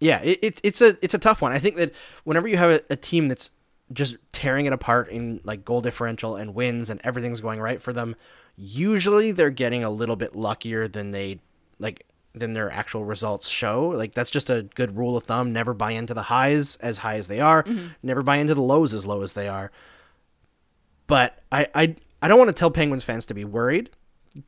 yeah, it, it's it's a it's a tough one. I think that whenever you have a, a team that's just tearing it apart in like goal differential and wins and everything's going right for them, usually they're getting a little bit luckier than they like than their actual results show. Like that's just a good rule of thumb. Never buy into the highs as high as they are. Mm-hmm. Never buy into the lows as low as they are. But I I I don't want to tell Penguins fans to be worried,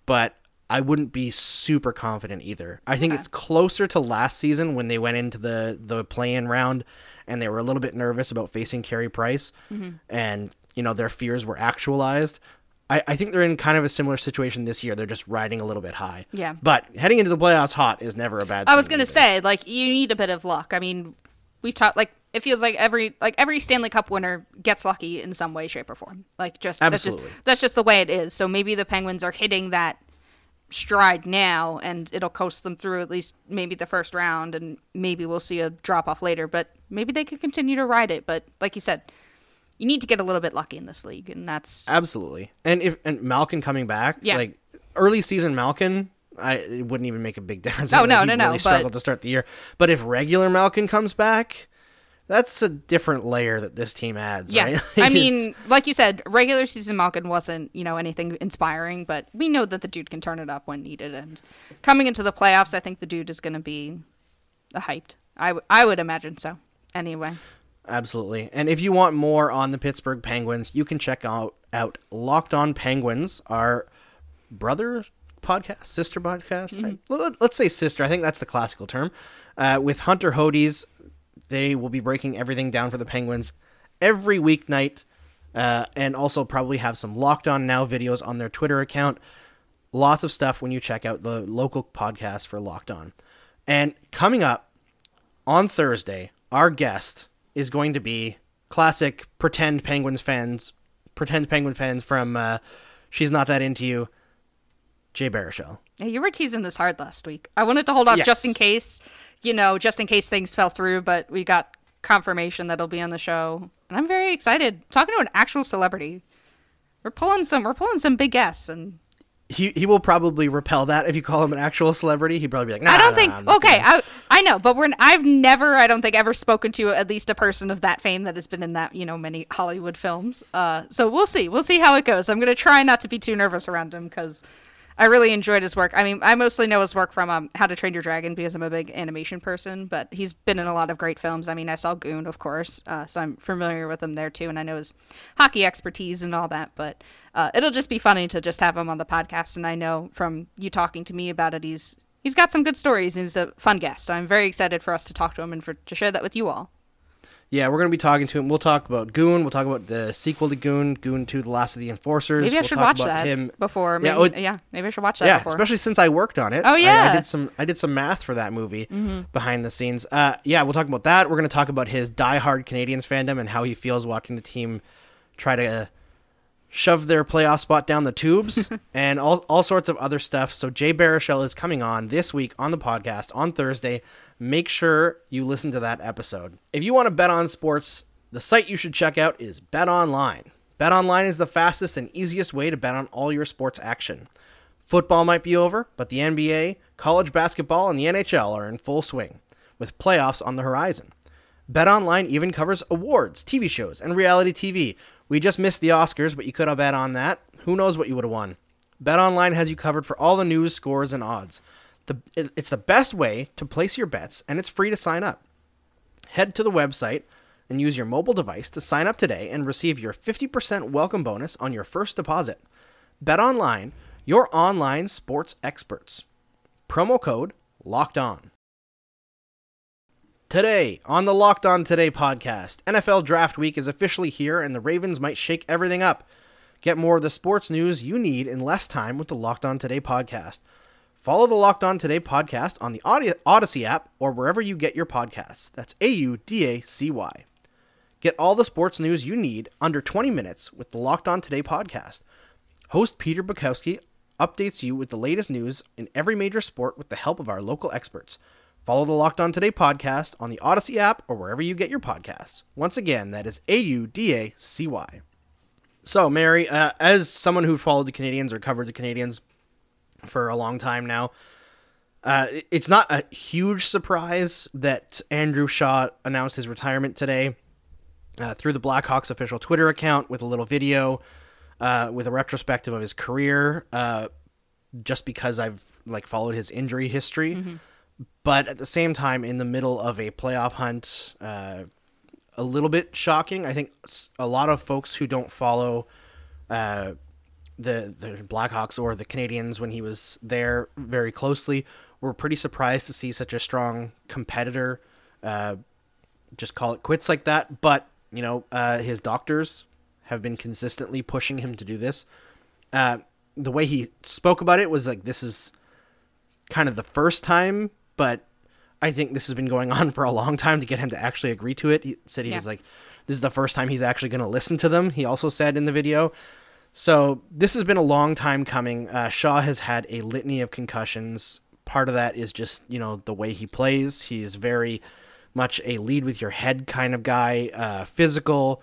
but I wouldn't be super confident either. I think it's closer to last season when they went into the the play-in round and they were a little bit nervous about facing Carey Price, mm-hmm. and you know their fears were actualized. I, I think they're in kind of a similar situation this year. They're just riding a little bit high. Yeah. But heading into the playoffs hot is never a bad. Thing. I was gonna either. say, like, you need a bit of luck. I mean, we've talked like it feels like every like every Stanley Cup winner gets lucky in some way, shape, or form. Like, just Absolutely. that's just that's just the way it is. So maybe the Penguins are hitting that stride now, and it'll coast them through at least maybe the first round, and maybe we'll see a drop off later. But maybe they could continue to ride it. But like you said, you need to get a little bit lucky in this league, and that's Absolutely. And if and Malkin coming back, Yeah. like early season Malkin, I it wouldn't even make a big difference. Oh, no, no, no, Really but- struggled to start the year. But if regular Malkin comes back, that's a different layer that this team adds. Yeah, right? I mean, like you said, regular season Malkin wasn't, you know, anything inspiring, but we know that the dude can turn it up when needed. And coming into the playoffs, I think the dude is going to be hyped. I, w- I would imagine so. Anyway, Absolutely. And if you want more on the Pittsburgh Penguins, you can check out out Locked On Penguins, our brother podcast, sister podcast. I- let- let's say sister. I think that's the classical term. Uh, with Hunter Hodes, they will be breaking everything down for the Penguins every weeknight, uh, and also probably have some Locked On Now videos on their Twitter account. Lots of stuff when you check out the local podcast for Locked On. And coming up on Thursday, our guest is going to be classic pretend Penguins fans, pretend Penguin fans from uh, She's Not That Into You, Jay Baruchel. Yeah, you were teasing this hard last week. I wanted to hold off just in case, you know, just in case things fell through, but we got confirmation that he'll be on the show, and I'm very excited. Talking to an actual celebrity, we're pulling some, we're pulling some big guests, and He he will probably repel that if you call him an actual celebrity. He'd probably be like, nah, I don't nah, think. I'm okay. I I know, but we're. I've never. I don't think ever spoken to at least a person of that fame that has been in that you know many Hollywood films. Uh, so we'll see. We'll see how it goes. I'm gonna try not to be too nervous around him because I really enjoyed his work. I mean, I mostly know his work from um, How to Train Your Dragon because I'm a big animation person, but he's been in a lot of great films. I mean, I saw Goon, of course, uh, so I'm familiar with him there too, and I know his hockey expertise and all that. But uh, it'll just be funny to just have him on the podcast, and I know from you talking to me about it, he's he's got some good stories. He's a fun guest. So I'm very excited for us to talk to him and for to share that with you all. Yeah, we're gonna be talking to him. We'll talk about Goon. We'll talk about the sequel to Goon, Goon Two: The Last of the Enforcers. Maybe I We'll should talk watch about that him. before. Yeah, Maybe, oh, yeah, maybe I should watch that yeah, before. especially since I worked on it. Oh, I- I, yeah. Mm-hmm. did some I did some math for that movie behind the scenes. Uh, yeah, we'll talk about that. We're gonna talk about his diehard Canadiens fandom and how he feels watching the team try to uh, shove their playoff spot down the tubes and all all sorts of other stuff. So Jay Baruchel is coming on this week on the podcast on Thursday. Make sure you listen to that episode. If you want to bet on sports, the site you should check out is Bet Online. Bet Online is the fastest and easiest way to bet on all your sports action. Football might be over, but the NBA, college basketball, and the NHL are in full swing, with playoffs on the horizon. BetOnline even covers awards, TV shows, and reality TV. We just missed the Oscars, but you could have bet on that. Who knows what you would have won? BetOnline has you covered for all the news, scores, and odds. The, it's the best way to place your bets, and it's free to sign up. Head to the website and use your mobile device to sign up today and receive your 50% welcome bonus on your first deposit. Bet online, your online sports experts. Promo code LOCKED ON. Today, on the Locked On Today podcast, NFL Draft Week is officially here and the Ravens might shake everything up. Get more of the sports news you need in less time with the Locked On Today podcast. Follow the Locked On Today podcast on the Audacy app or wherever you get your podcasts. That's A U D A C Y. Get all the sports news you need under 20 minutes with the Locked On Today podcast. Host Peter Bukowski updates you with the latest news in every major sport with the help of our local experts. Follow the Locked On Today podcast on the Audacy app or wherever you get your podcasts. Once again, that is A U D A C Y. So, Mary, uh, as someone who followed the Canadiens or covered the Canadiens for a long time now, uh, it's not a huge surprise that Andrew Shaw announced his retirement today uh, through the Blackhawks official Twitter account with a little video uh, with a retrospective of his career. Uh, just because I've like followed his injury history, but at the same time, in the middle of a playoff hunt, uh, a little bit shocking. I think a lot of folks who don't follow uh, the the Blackhawks or the Canadiens when he was there very closely were pretty surprised to see such a strong competitor uh, just call it quits like that. But you know, uh, his doctors have been consistently pushing him to do this. Uh, the way he spoke about it was like this is kind of the first time, but I think this has been going on for a long time to get him to actually agree to it. He said he Yeah. was like, this is the first time he's actually going to listen to them. He also said in the video. So this has been a long time coming. Uh, Shaw has had a litany of concussions. Part of that is just you know the way he plays. He's very much a lead with your head kind of guy. Uh, physical,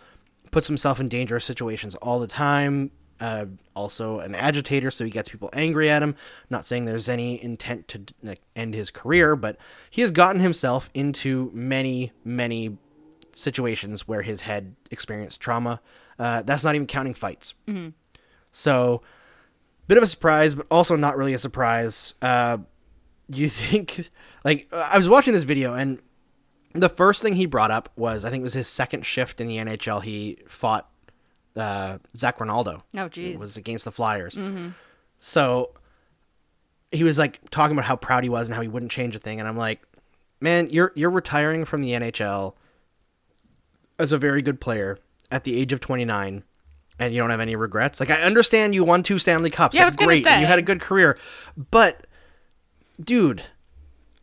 puts himself in dangerous situations all the time. Uh, also an agitator, so he gets people angry at him. Not saying there's any intent to like, end his career, but he has gotten himself into many, many situations where his head experienced trauma. Uh, that's not even counting fights. So, bit of a surprise, but also not really a surprise. Uh, you think, like, I was watching this video and the first thing he brought up was, I think it was his second shift in the NHL. He fought uh, Zac Rinaldo. Oh, It geez. was against the Flyers. So he was like talking about how proud he was and how he wouldn't change a thing. And I'm like, man, you're you're retiring from the NHL as a very good player at the age of 29 and you don't have any regrets. Like I understand you won two Stanley Cups. Yeah, That's great. and you had a good career. But dude,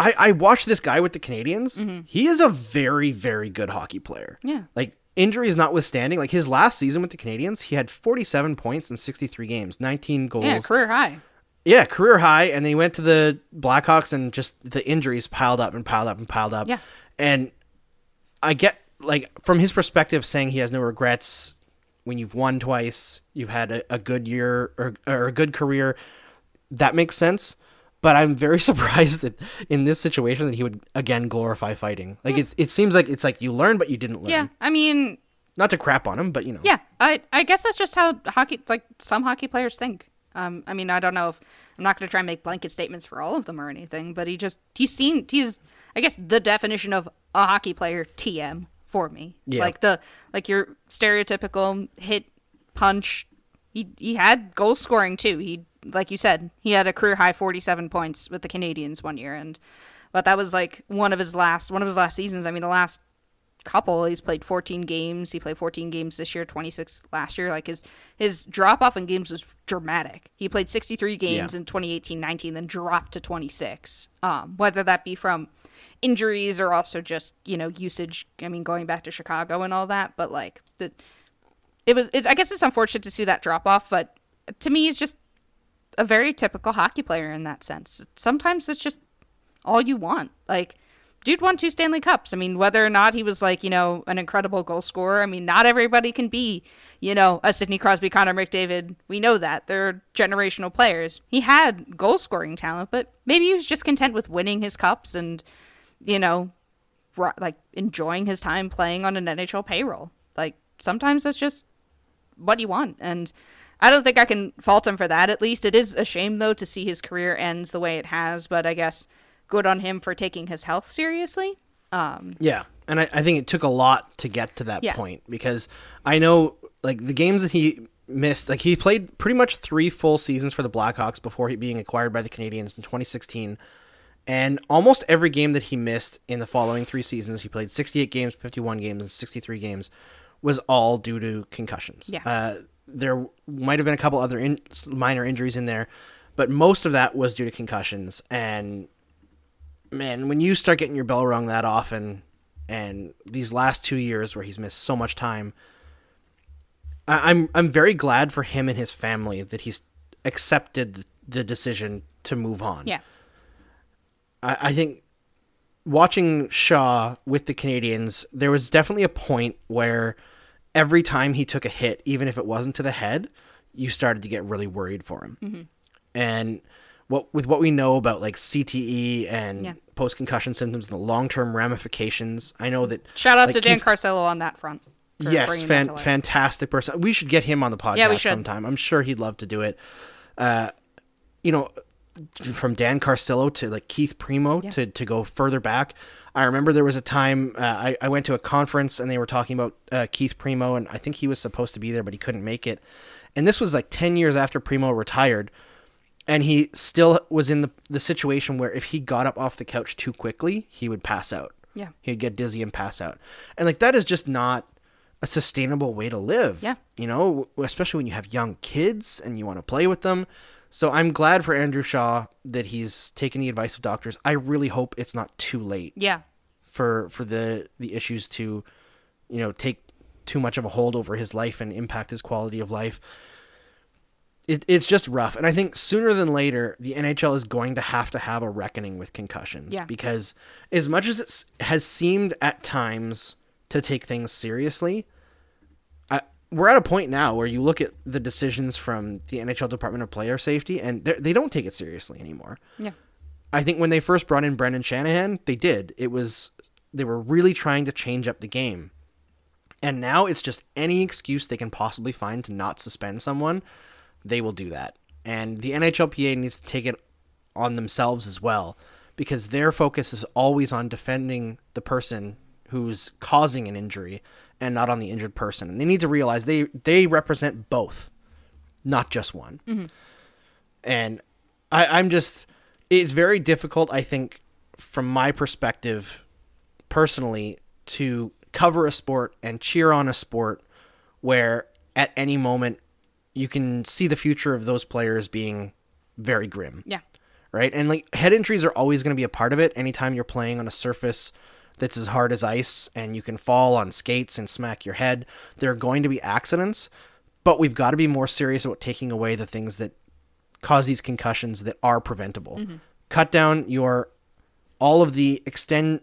I I watched this guy with the Canadiens. He is a very very good hockey player. Mm-hmm. Yeah. Like injuries notwithstanding, like his last season with the Canadiens, he had 47 points in 63 games, 19 goals. Yeah, career high. Yeah, career high, and then he went to the Blackhawks, and just the injuries piled up and piled up and piled up. Yeah. and I get like from his perspective, saying he has no regrets when you've won twice, you've had a, a good year or, or a good career. That makes sense. But I'm very surprised that in this situation that he would again glorify fighting. Like it's it seems like it's like you learn but you didn't learn. Yeah, I mean, Not to crap on him, but you know. yeah, I I guess that's just how hockey like some hockey players think. Um, I mean, I don't know if I'm not going to try and make blanket statements for all of them or anything, but he just he seemed he's I guess the definition of a hockey player TM for me. Yeah. Like the like your stereotypical hit punch. He he had goal scoring too. He like you said, he had a career high 47 points with the Canadiens one year and but that was like one of his last one of his last seasons. I mean, the last couple he's played 14 games. He played 14 games this year, 26 last year. Like his his drop off in games was dramatic. He played 63 games Yeah. in 2018-19 then dropped to 26. Um whether that be from injuries or also just, you know, usage, I mean, going back to Chicago and all that, but like the it was it's, I guess it's unfortunate to see that drop off, but to me he's just a very typical hockey player in that sense. Sometimes it's just all you want. Like, dude won two Stanley Cups. I mean, whether or not he was like, you know, an incredible goal scorer, I mean, not everybody can be, you know, a Sidney Crosby, Connor McDavid. We know that. They're generational players. He had goal scoring talent, but maybe he was just content with winning his cups and, you know, like enjoying his time playing on an NHL payroll. Like, sometimes that's just what you want. And I don't think I can fault him for that. At least it is a shame though to see his career ends the way it has. But I guess good on him for taking his health seriously. Um, Yeah, and I, I think it took a lot to get to that Yeah. point because I know like the games that he missed, like he played pretty much three full seasons for the Blackhawks before he being acquired by the Canadiens in 2016. And almost every game that he missed in the following three seasons, he played 68 games, 51 games, and 63 games, was all due to concussions. Yeah. Uh, there might have been a couple other in- minor injuries in there, but most of that was due to concussions. And man, when you start getting your bell rung that often, and these last two years where he's missed so much time, I- I'm I'm very glad for him and his family that he's accepted the decision to move on. yeah, I, I think watching Shaw with the Canadiens, there was definitely a point where every time he took a hit, even if it wasn't to the head, you started to get really worried for him. And what with what we know about like CTE and Yeah. post concussion symptoms and the long term ramifications, I know that shout out like, to Dan Keith- Carcillo on that front. Yes, fan, fantastic person. We should get him on the podcast Yeah, sometime. I'm sure he'd love to do it. Uh, you know, from Dan Carcillo to like Keith Primeau to, to go further back. I remember there was a time uh, I, I went to a conference and they were talking about uh, Keith Primeau, and I think he was supposed to be there, but he couldn't make it. And this was like 10 years after Primeau retired. And he still was in the, the situation where if he got up off the couch too quickly, he would pass out. Yeah. He'd get dizzy and pass out. And like that is just not a sustainable way to live. Yeah. You know, especially when you have young kids and you want to play with them. So I'm glad for Andrew Shaw that he's taken the advice of doctors. I really hope it's not too late Yeah, for for the the issues to, you know, take too much of a hold over his life and impact his quality of life. It, it's just rough, and I think sooner than later the NHL is going to have to have a reckoning with concussions Yeah. because as much as it has seemed at times to take things seriously, we're at a point now where you look at the decisions from the NHL Department of Player Safety, and they're- don't take it seriously anymore. yeah, I think when they first brought in Brendan Shanahan, they did. It was they were really trying to change up the game. And now it's just any excuse they can possibly find to not suspend someone, they will do that. And the NHLPA needs to take it on themselves as well because their focus is always on defending the person who's causing an injury and not on the injured person. And they need to realize they they represent both, not just one mm-hmm. and I, I'm just it's very difficult I think from my perspective personally to cover a sport and cheer on a sport where at any moment you can see the future of those players being very grim yeah, right? And like head injuries are always going to be a part of it. Anytime you're playing on a surface that's as hard as ice and you can fall on skates and smack your head, there are going to be accidents. But we've got to be more serious about taking away the things that cause these concussions that are preventable. Mm-hmm. Cut down your all of the extend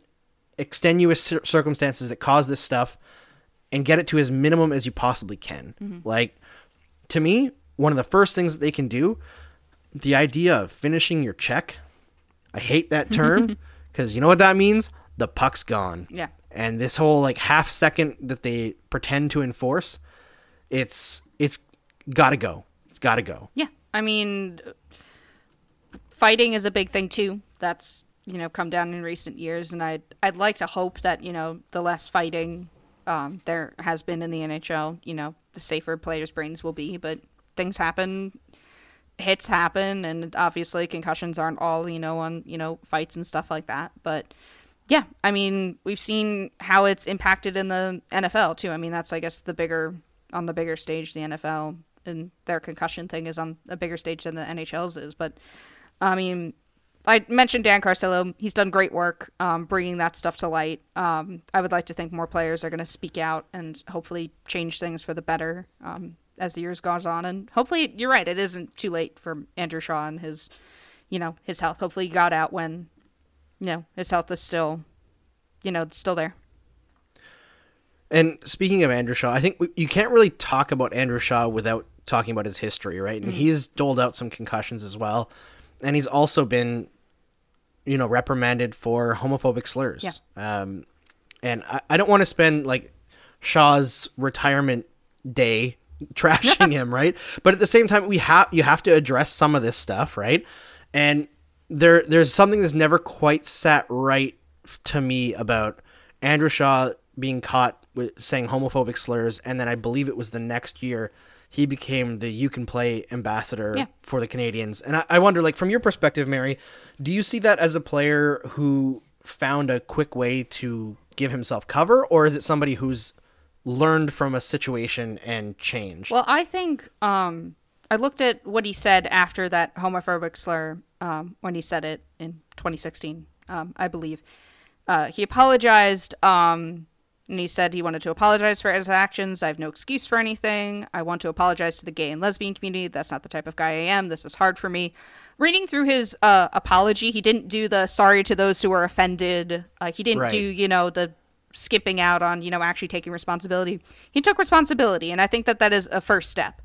extenuous circumstances that cause this stuff and get it to as minimum as you possibly can. Mm-hmm. Like to me, one of the first things that they can do, the idea of finishing your check. I hate that term because you know what that means? The puck's gone. Yeah. And this whole like half second that they pretend to enforce, it's it's got to go. It's got to go. Yeah, I mean, fighting is a big thing too. That's you know come down in recent years, and I'd I'd like to hope that you know the less fighting um, there has been in the NHL, you know, the safer players' brains will be. But things happen, hits happen, and obviously concussions aren't all you know on you know fights and stuff like that. But yeah, I mean, we've seen how it's impacted in the NFL too. I mean, that's I guess the bigger on the bigger stage, the NFL and their concussion thing is on a bigger stage than the NHL's is. But I mean, I mentioned Dan Carcillo. He's done great work um, bringing that stuff to light. Um, I would like to think more players are going to speak out and hopefully change things for the better um, as the years goes on. And hopefully, you're right. It isn't too late for Andrew Shaw and his, you know, his health. Hopefully, he got out when, you know, his health is still, you know, still there. And speaking of Andrew Shaw, I think we, you can't really talk about Andrew Shaw without talking about his history, right? And he's doled out some concussions as well, and he's also been, you know, reprimanded for homophobic slurs. Yeah. Um, and I, I don't want to spend like Shaw's retirement day trashing him, right? But at the same time, we have you have to address some of this stuff, right? And there there's something that's never quite sat right to me about Andrew Shaw being caught with saying homophobic slurs, and then I believe it was the next year he became the you can play ambassador Yeah. for the Canadiens. And I, I wonder, like from your perspective, Mary, do you see that as a player who found a quick way to give himself cover, or is it somebody who's learned from a situation and changed? Well, I think um, I looked at what he said after that homophobic slur um, when he said it in 2016, um, I believe. Uh, he apologized um, and he said he wanted to apologize for his actions. I have no excuse for anything. I want to apologize to the gay and lesbian community. That's not the type of guy I am. This is hard for me. Reading through his uh, apology, he didn't do the sorry to those who were offended. Like he didn't Right. do, you know, the skipping out on, you know, actually taking responsibility. He took responsibility, and I think that that is a first step.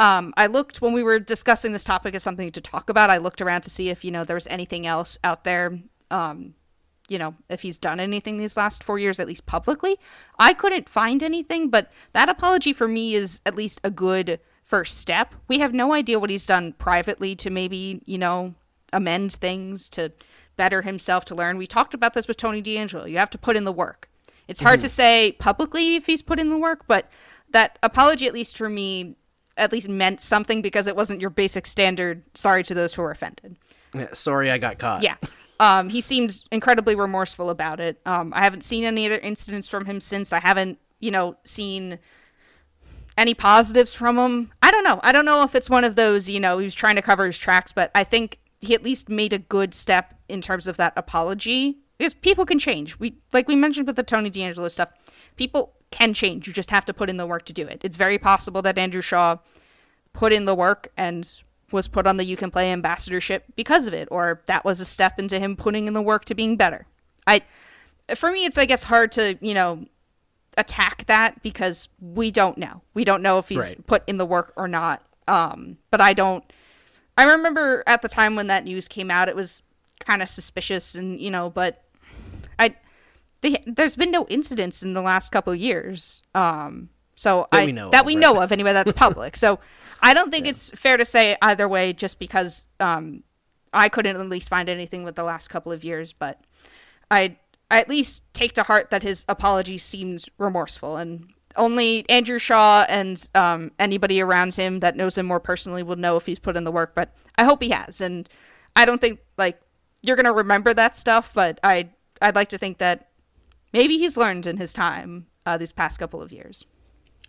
Um, I looked when we were discussing this topic as something to talk about. I looked around to see if you know there was anything else out there. Um, you know, if he's done anything these last four years, at least publicly. I couldn't find anything, but that apology for me is at least a good first step. We have no idea what he's done privately to maybe you know amend things to better himself to learn. We talked about this with Tony DeAngelo. You have to put in the work. It's hard to say publicly if he's put in the work, but that apology, at least for me, at least meant something because it wasn't your basic standard sorry to those who are offended. Sorry, I got caught. Yeah. Um, he seems incredibly remorseful about it. Um, I haven't seen any other incidents from him since. I haven't, you know, seen any positives from him. I don't know. I don't know if it's one of those, you know, he was trying to cover his tracks, but I think he at least made a good step in terms of that apology. Because people can change. We like we mentioned with the Tony DeAngelo stuff, people can change. You just have to put in the work to do it. It's very possible that Andrew Shaw put in the work and was put on the You Can Play ambassadorship because of it, or that was a step into him putting in the work to being better. I, for me, it's I guess hard to you know attack that because we don't know. We don't know if he's Right. put in the work or not. Um, but I don't. I remember at the time when that news came out, it was kind of suspicious, and you know, but I. They, there's been no incidents in the last couple of years. Um, so That I we know that of, we right. know of anyway. That's public. so I don't think it's fair to say either way, just because um, I couldn't at least find anything with the last couple of years. But I I at least take to heart that his apology seemed remorseful, and only Andrew Shaw and um, anybody around him that knows him more personally will know if he's put in the work. But I hope he has, and I don't think like you're gonna remember that stuff. But I I'd like to think that maybe he's learned in his time uh, these past couple of years.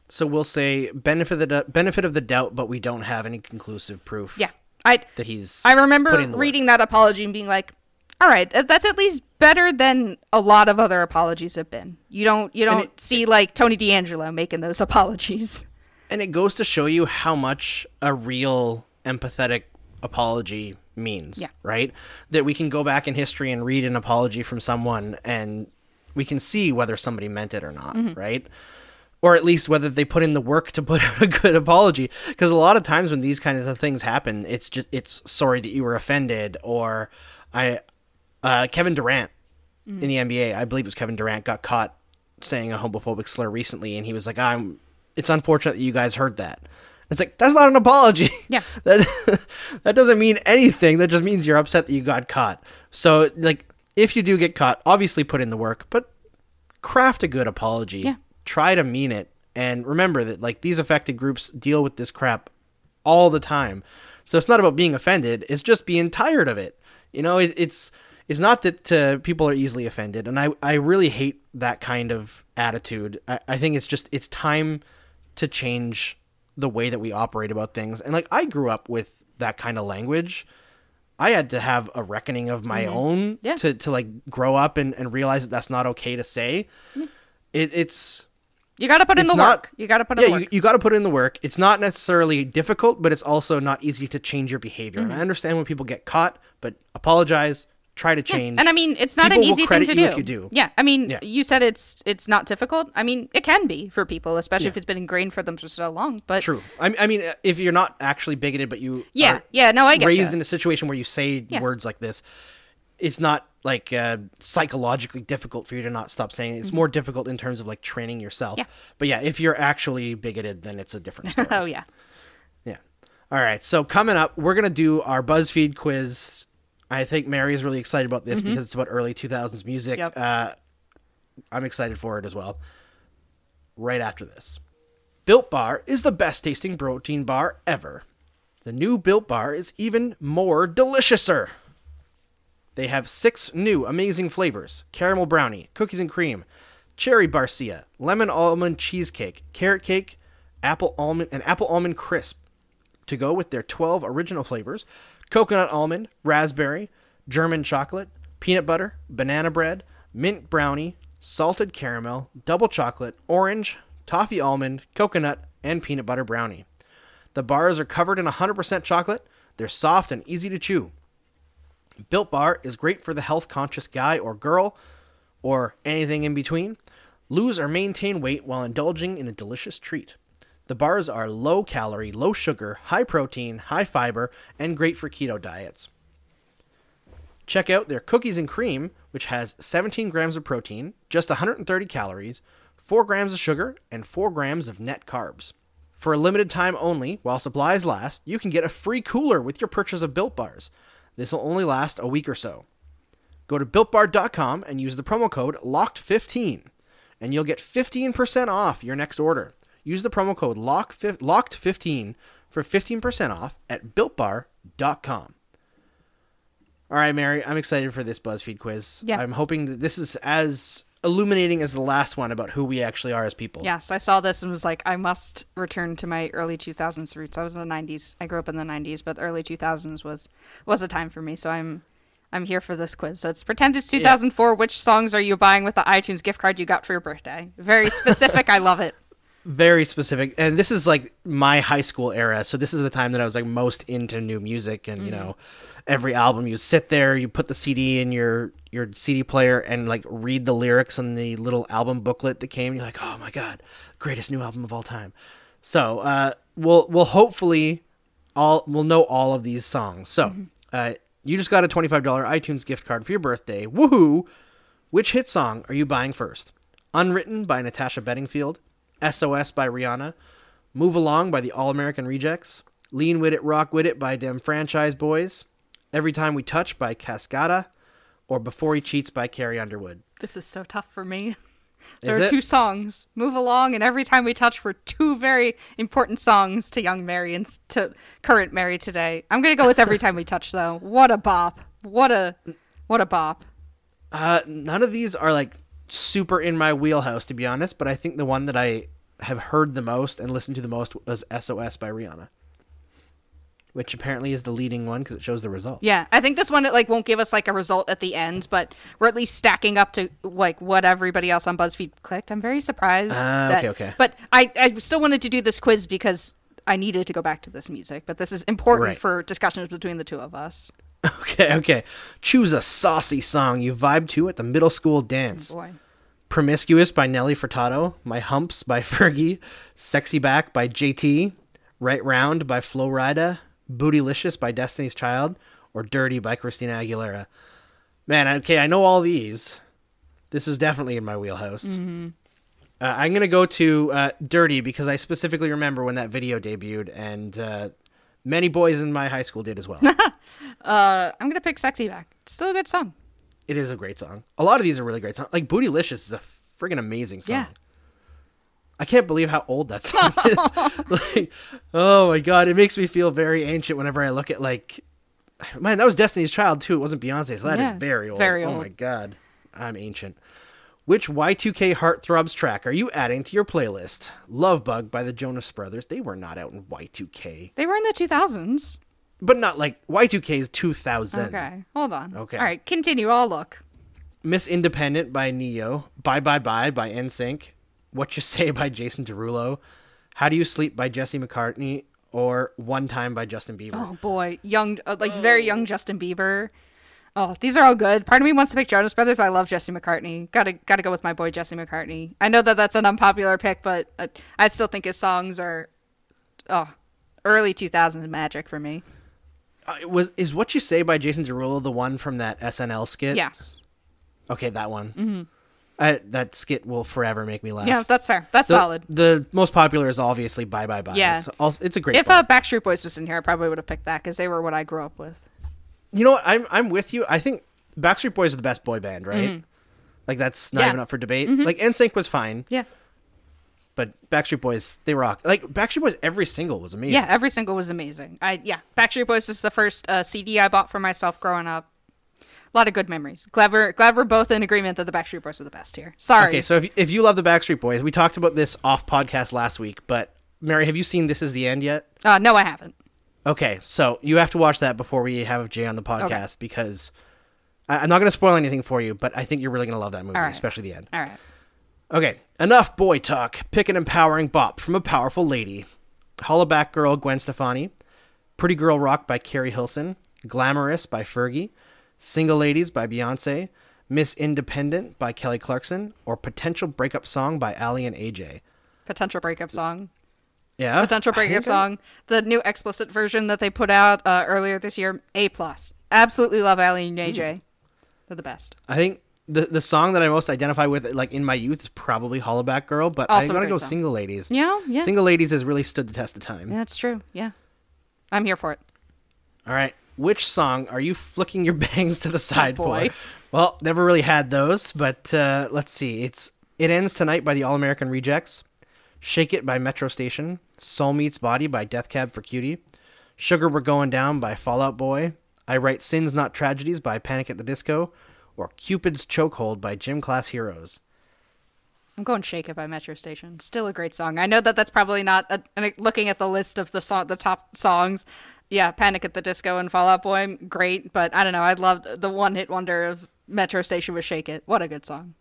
So we'll say benefit of the benefit of the doubt, but we don't have any conclusive proof. Yeah, I that he's. I remember the work. reading that apology and being like, "All right, that's at least better than a lot of other apologies have been." You don't you don't it- see like Tony DeAngelo making those apologies. and it goes to show you how much a real empathetic apology means, Yeah. right? That we can go back in history and read an apology from someone and we can see whether somebody meant it or not, Mm-hmm. right? Or at least whether they put in the work to put out a good apology. Because a lot of times when these kinds of things happen, it's just it's sorry that you were offended, or I, uh, Kevin Durant in the NBA, I believe it was Kevin Durant, got caught saying a homophobic slur recently, and he was like, "I'm." It's unfortunate that you guys heard that. It's like that's not an apology. Yeah. that that doesn't mean anything. That just means you're upset that you got caught. So like, if you do get caught, obviously put in the work, but craft a good apology. Yeah. Try to mean it, and remember that like these affected groups deal with this crap all the time. So it's not about being offended; it's just being tired of it. You know, it, it's it's not that uh, people are easily offended, and I I really hate that kind of attitude. I, I think it's just it's time to change the way that we operate about things. And like I grew up with that kind of language. I had to have a reckoning of my own Mm-hmm. Yeah. to, to like grow up and, and realize that that's not okay to say. It, it's You got to put in the not- work. You got to put in yeah, the work. you, you got to put in the work. It's not necessarily difficult, but it's also not easy to change your behavior. Mm-hmm. And I understand when people get caught, but apologize, try to change. And I mean, it's not People an easy thing to do. if you do. Yeah, I mean, Yeah. you said it's it's not difficult. I mean, it can be for people, especially if it's been ingrained for them for so long. But True. I, I mean, if you're not actually bigoted, but you Yeah, are yeah, no, I get raised ya. in a situation where you say Yeah. words like this, it's not like uh, psychologically difficult for you to not stop saying it. It's more difficult in terms of like training yourself. Mm-hmm. Yeah. But yeah, if you're actually bigoted, then it's a different story. oh yeah, Yeah. All right. So coming up, we're gonna do our BuzzFeed quiz. I think Mary is really excited about this because it's about early 2000s music. Mm-hmm. Yep. Uh, I'm excited for it as well. Right after this, Built Bar is the best tasting protein bar ever. The new Built Bar is even more deliciouser. They have six new amazing flavors: caramel brownie, cookies and cream, cherry barcia, lemon almond cheesecake, carrot cake, apple almond, and apple almond crisp. To go with their 12 original flavors: coconut almond, raspberry, German chocolate, peanut butter, banana bread, mint brownie, salted caramel, double chocolate, orange, toffee almond, coconut, and peanut butter brownie. The bars are covered in 100% chocolate. They're soft and easy to chew. Built Bar is great for the health conscious guy or girl, or anything in between. Lose or maintain weight while indulging in a delicious treat. The bars are low calorie, low sugar, high protein, high fiber, and great for keto diets. Check out their cookies and cream, which has 17 grams of protein, just 130 calories, 4 grams of sugar, and 4 grams of net carbs. For a limited time only, while supplies last, you can get a free cooler with your purchase of Built Bars. This will only last a week or so. Go to builtbar.com and use the promo code LOCKED15 and you'll get 15% off your next order. Use the promo code LOCK, LOCKED15 for 15% off at builtbar.com. All right, Mary, I'm excited for this BuzzFeed quiz. Yeah. I'm hoping that this is as illuminating as the last one about who we actually are as people. yes, I saw this and was like, I must return to my early 2000s roots. I was in the 90s. I grew up in the 90s, but the early 2000s was was a time for me. So I'm I'm here for this quiz. So it's pretend it's 2004. Which songs are you buying with the iTunes gift card you got for your birthday? Very specific. I love it. Very specific and this is like my high school era so this is the time that i was like most into new music and you know every album you sit there you put the cd in your your cd player and like read the lyrics on the little album booklet that came you're like oh my god greatest new album of all time. So uh we'll we'll hopefully all we'll know all of these songs. So uh you just got a $25 itunes gift card for your birthday. Woohoo! Which hit song are you buying first? Unwritten by Natasha Bedingfield, SOS by Rihanna, Move Along by the All American Rejects, Lean With It, Rock With It by Dem Franchise Boys, Every Time We Touch by Cascada, or Before He Cheats by Carrie Underwood. This is so tough for me. There Is are it? two songs, "Move Along" and "Every Time We Touch" were two very important songs to young Mary and to current Mary today. I'm gonna go with "Every Time We Touch" though. What a bop! What a what a bop! Uh, none of these are like super in my wheelhouse, to be honest, but I think the one that I have heard the most and listened to the most was SOS by Rihanna, which apparently is the leading one because it shows the results. Yeah, I think this one it like won't give us like a result at the end, but we're at least stacking up to like what everybody else on BuzzFeed clicked. I'm very surprised. Ah, that- okay, okay. But I I still wanted to do this quiz because I needed to go back to this music, but this is important Right. for discussions between the two of us. Okay, okay. Choose a saucy song you vibe to at the middle school dance. Boy. Promiscuous by Nelly Furtado, My Humps by Fergie, Sexy Back by JT, Right Round by Flo Rida, Bootylicious by Destiny's Child, or Dirty by Christina Aguilera. Man, okay, I know all these. This is definitely in my wheelhouse. Uh, I'm gonna go to uh, Dirty because I specifically remember when that video debuted, and uh, many boys in my high school did as well. Uh, I'm gonna pick "Sexy Back." It's still a good song. It is a great song. A lot of these are really great songs. Like Bootylicious is a friggin' amazing song. Yeah. I can't believe how old that song is. like, oh my god, it makes me feel very ancient whenever I look at like, man, that was Destiny's Child too. It wasn't Beyonce's. so that is Yeah, very old. very old. Oh my god, I'm ancient. Which Y2K Heartthrobs track are you adding to your playlist? Love Bug by the Jonas Brothers. They were not out in Y2K, They were in the 2000s. But not like Y2K is 2000. Okay, hold on. Okay. All right, continue. I'll look. Miss Independent by Ne-Yo, Bye Bye Bye by NSYNC, What You Say by Jason Derulo, How Do You Sleep by Jesse McCartney, or One Time by Justin Bieber. Oh boy, young, uh, like very young Justin Bieber. Oh, these are all good. Part of me wants to pick Jonas Brothers, but I love Jesse McCartney. Gotta, gotta go with my boy Jesse McCartney. I know that that's an unpopular pick, but uh, I still think his songs are, oh, early 2000s magic for me. Uh, was is What You Say by Jason Derulo the one from that SNL skit? Yes. Okay, that one. Mm-hmm. I, that skit will forever make me laugh. Yeah, that's fair. That's the, solid. The most popular is obviously Bye Bye Bye. Yeah. It's, also, it's a great If one. uh, Backstreet Boys was in here, I probably would have picked that because they were what I grew up with. you know what? I'm, I'm with you. I think Backstreet Boys are the best boy band, right? Like, that's not Mm-hmm. Yeah. even up for debate. Like, NSYNC was fine. Yeah. But Backstreet Boys, they rock. Like Backstreet Boys, every single was amazing. Yeah, every single was amazing. I yeah, Backstreet Boys is the first uh, CD I bought for myself growing up. A lot of good memories. Glad we're glad we're both in agreement that the Backstreet Boys are the best here. Sorry. Okay, so if if you love the Backstreet Boys, we talked about this off podcast last week. But Mary, have you seen This Is the End yet? uh, no, I haven't. Okay, so you have to watch that before we have Jay on the podcast because I, I'm not going to spoil anything for you, but I think you're really going to love that movie, right. especially the end. All right. Okay, enough boy talk. Pick an empowering bop from a powerful lady. Hollaback Girl Gwen Stefani, Pretty Girl Rock by Keri Hilson, Glamorous by Fergie, Single Ladies by Beyonce, Miss Independent by Kelly Clarkson, or Potential Breakup Song by Aly and AJ. Potential breakup song. Yeah, Potential breakup think I- song. The new explicit version that they put out uh, earlier this year. A plus. Absolutely love Aly and AJ. They're the best. I think the the song that I most identify with, like in my youth, is probably Hollaback Girl, but Also I gotta go song. Single Ladies. Yeah, yeah. Single Ladies has really stood the test of time. Yeah, that's true. Yeah. I'm here for it. All right. Which song are you flicking your bangs to the side boy. for? Well, never really had those, but uh, let's see. It's It Ends Tonight by the All American Rejects, Shake It by Metro Station, Soul Meets Body by Death Cab for Cutie, Sugar We're Going Down by Fall Out Boy, I Write Sins Not Tragedies by Panic at the Disco, or Cupid's Chokehold by Gym Class Heroes. I'm going "Shake It" by Metro Station. Still a great song. I know that that's probably not. A, and looking at the list of the song, the top songs, yeah, "Panic at the Disco" and "Fall Out Boy," great. But I don't know. I loved the one-hit wonder of Metro Station was "Shake It." What a good song.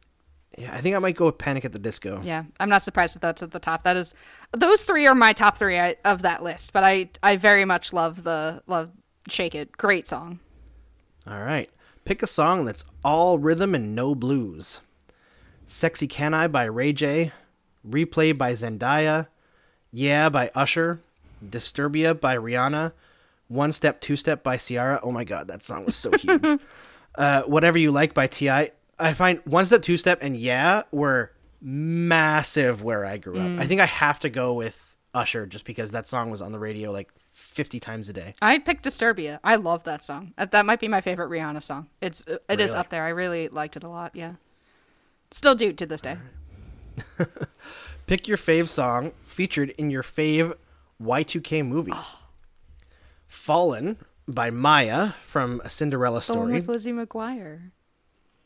Yeah, I think I might go with Panic at the Disco. Yeah, I'm not surprised that that's at the top. That is, those three are my top three I, of that list. But I, I very much love the love "Shake It." Great song. All right. Pick a song that's all rhythm and no blues. Sexy Can I by Ray J, Replay by Zendaya, Yeah by Usher, Disturbia by Rihanna, One Step, Two Step by Ciara. Oh my god, that song was so huge. uh, Whatever You Like by T.I. I find One Step, Two Step, and Yeah were massive where I grew up. I think I have to go with Usher just because that song was on the radio like 50 times a day. I picked Disturbia. I love that song. Uh, That might be my favorite Rihanna song. It's it is Really? up there. I really liked it a lot. Yeah, still do to this day. Pick your fave song featured in your fave Y2K movie. Fallen by Mya from A Cinderella The one Story. with Lizzie McGuire,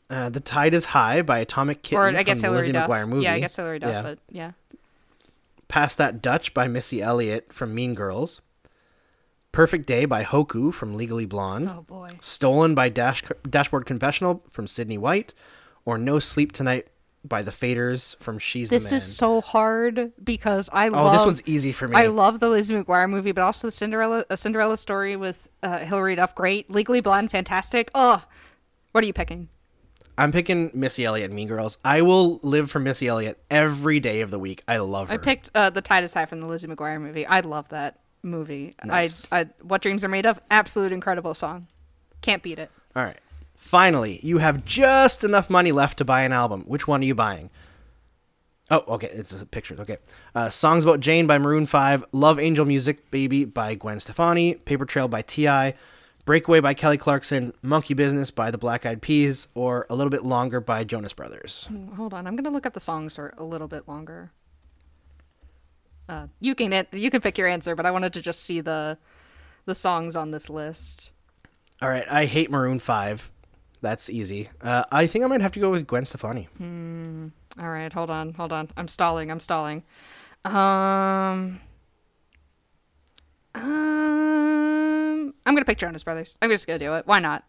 Uh, the Tide is High by Atomic Kitten or I guess from the Lizzie Duff. McGuire movie. Yeah, I guess Hilary Duff. Yeah. But yeah, Past That Dutch by Missy Elliott from Mean Girls. Perfect Day by Hoku from Legally Blonde. oh boy, Stolen by Dash- Dashboard Confessional from Sydney White. Or No Sleep Tonight by the Faders from She's This the Man. This is so hard because I oh, love. this one's easy for me. I love the Lizzie McGuire movie, but also the Cinderella, a Cinderella story with uh, Hilary Duff. Great, Legally Blonde, fantastic. Ugh. What are you picking? I'm picking Missy Elliott and Mean Girls. I will live for Missy Elliott every day of the week. I love her. I picked uh, the Tide is High from the Lizzie McGuire movie. I love that movie. Nice. I, I, What Dreams Are Made Of, absolute incredible song. Can't beat it. All right. Finally, you have just enough money left to buy an album. Which one are you buying? Oh, okay. It's a picture. Okay. Uh, Songs About Jane by Maroon 5. Love Angel Music Baby by Gwen Stefani. Paper Trail by T.I. Breakaway by Kelly Clarkson. Monkey Business by the Black Eyed Peas. Or A Little Bit Longer by Jonas Brothers. Hold on, I'm gonna look up the songs for a little bit longer. Uh, you can you can pick your answer, but I wanted to just see the the songs on this list. All right. I hate Maroon 5. That's easy. Uh, I think I might have to go with Gwen Stefani. All right, hold on, hold on. I'm stalling. I'm stalling. Um, um, I'm gonna pick Jonas Brothers. I'm just gonna do it. Why not?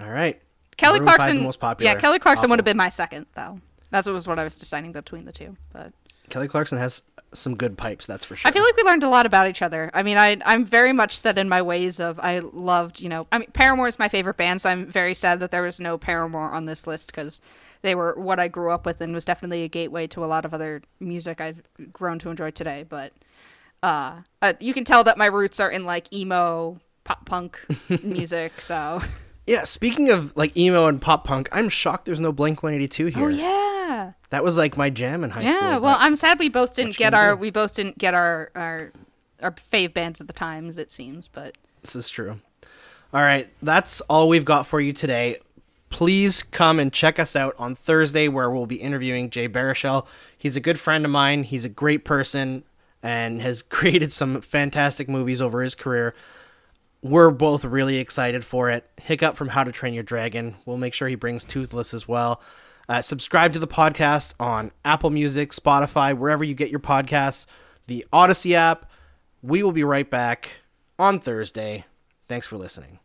All right. Kelly Maroon 5 Clarkson. the most popular. Yeah, Kelly Clarkson would have been my second though. That's what was what I was deciding between the two. But Kelly Clarkson has some good pipes, that's for sure. I feel like we learned a lot about each other. I mean, I I'm very much set in my ways of I loved, you know, I mean, Paramore is my favorite band, so I'm very sad that there was no Paramore on this list because they were what I grew up with and was definitely a gateway to a lot of other music I've grown to enjoy today. But uh, uh you can tell that my roots are in like emo, pop punk music. So Yeah, speaking of like emo and pop punk, I'm shocked there's no Blink 182 here. oh yeah. That was like my jam in high Yeah, school. Yeah, well, I'm sad we both didn't get our do? we both didn't get our our our fave bands at the times. It seems, but this is true. All right, that's all we've got for you today. Please come and check us out on Thursday, where we'll be interviewing Jay Baruchel. He's a good friend of mine. He's a great person and has created some fantastic movies over his career. We're both really excited for it. Hiccup from How to Train Your Dragon. We'll make sure he brings Toothless as well. Uh, subscribe to the podcast on Apple Music, Spotify, wherever you get your podcasts, the Odyssey app. We will be right back on Thursday. Thanks for listening.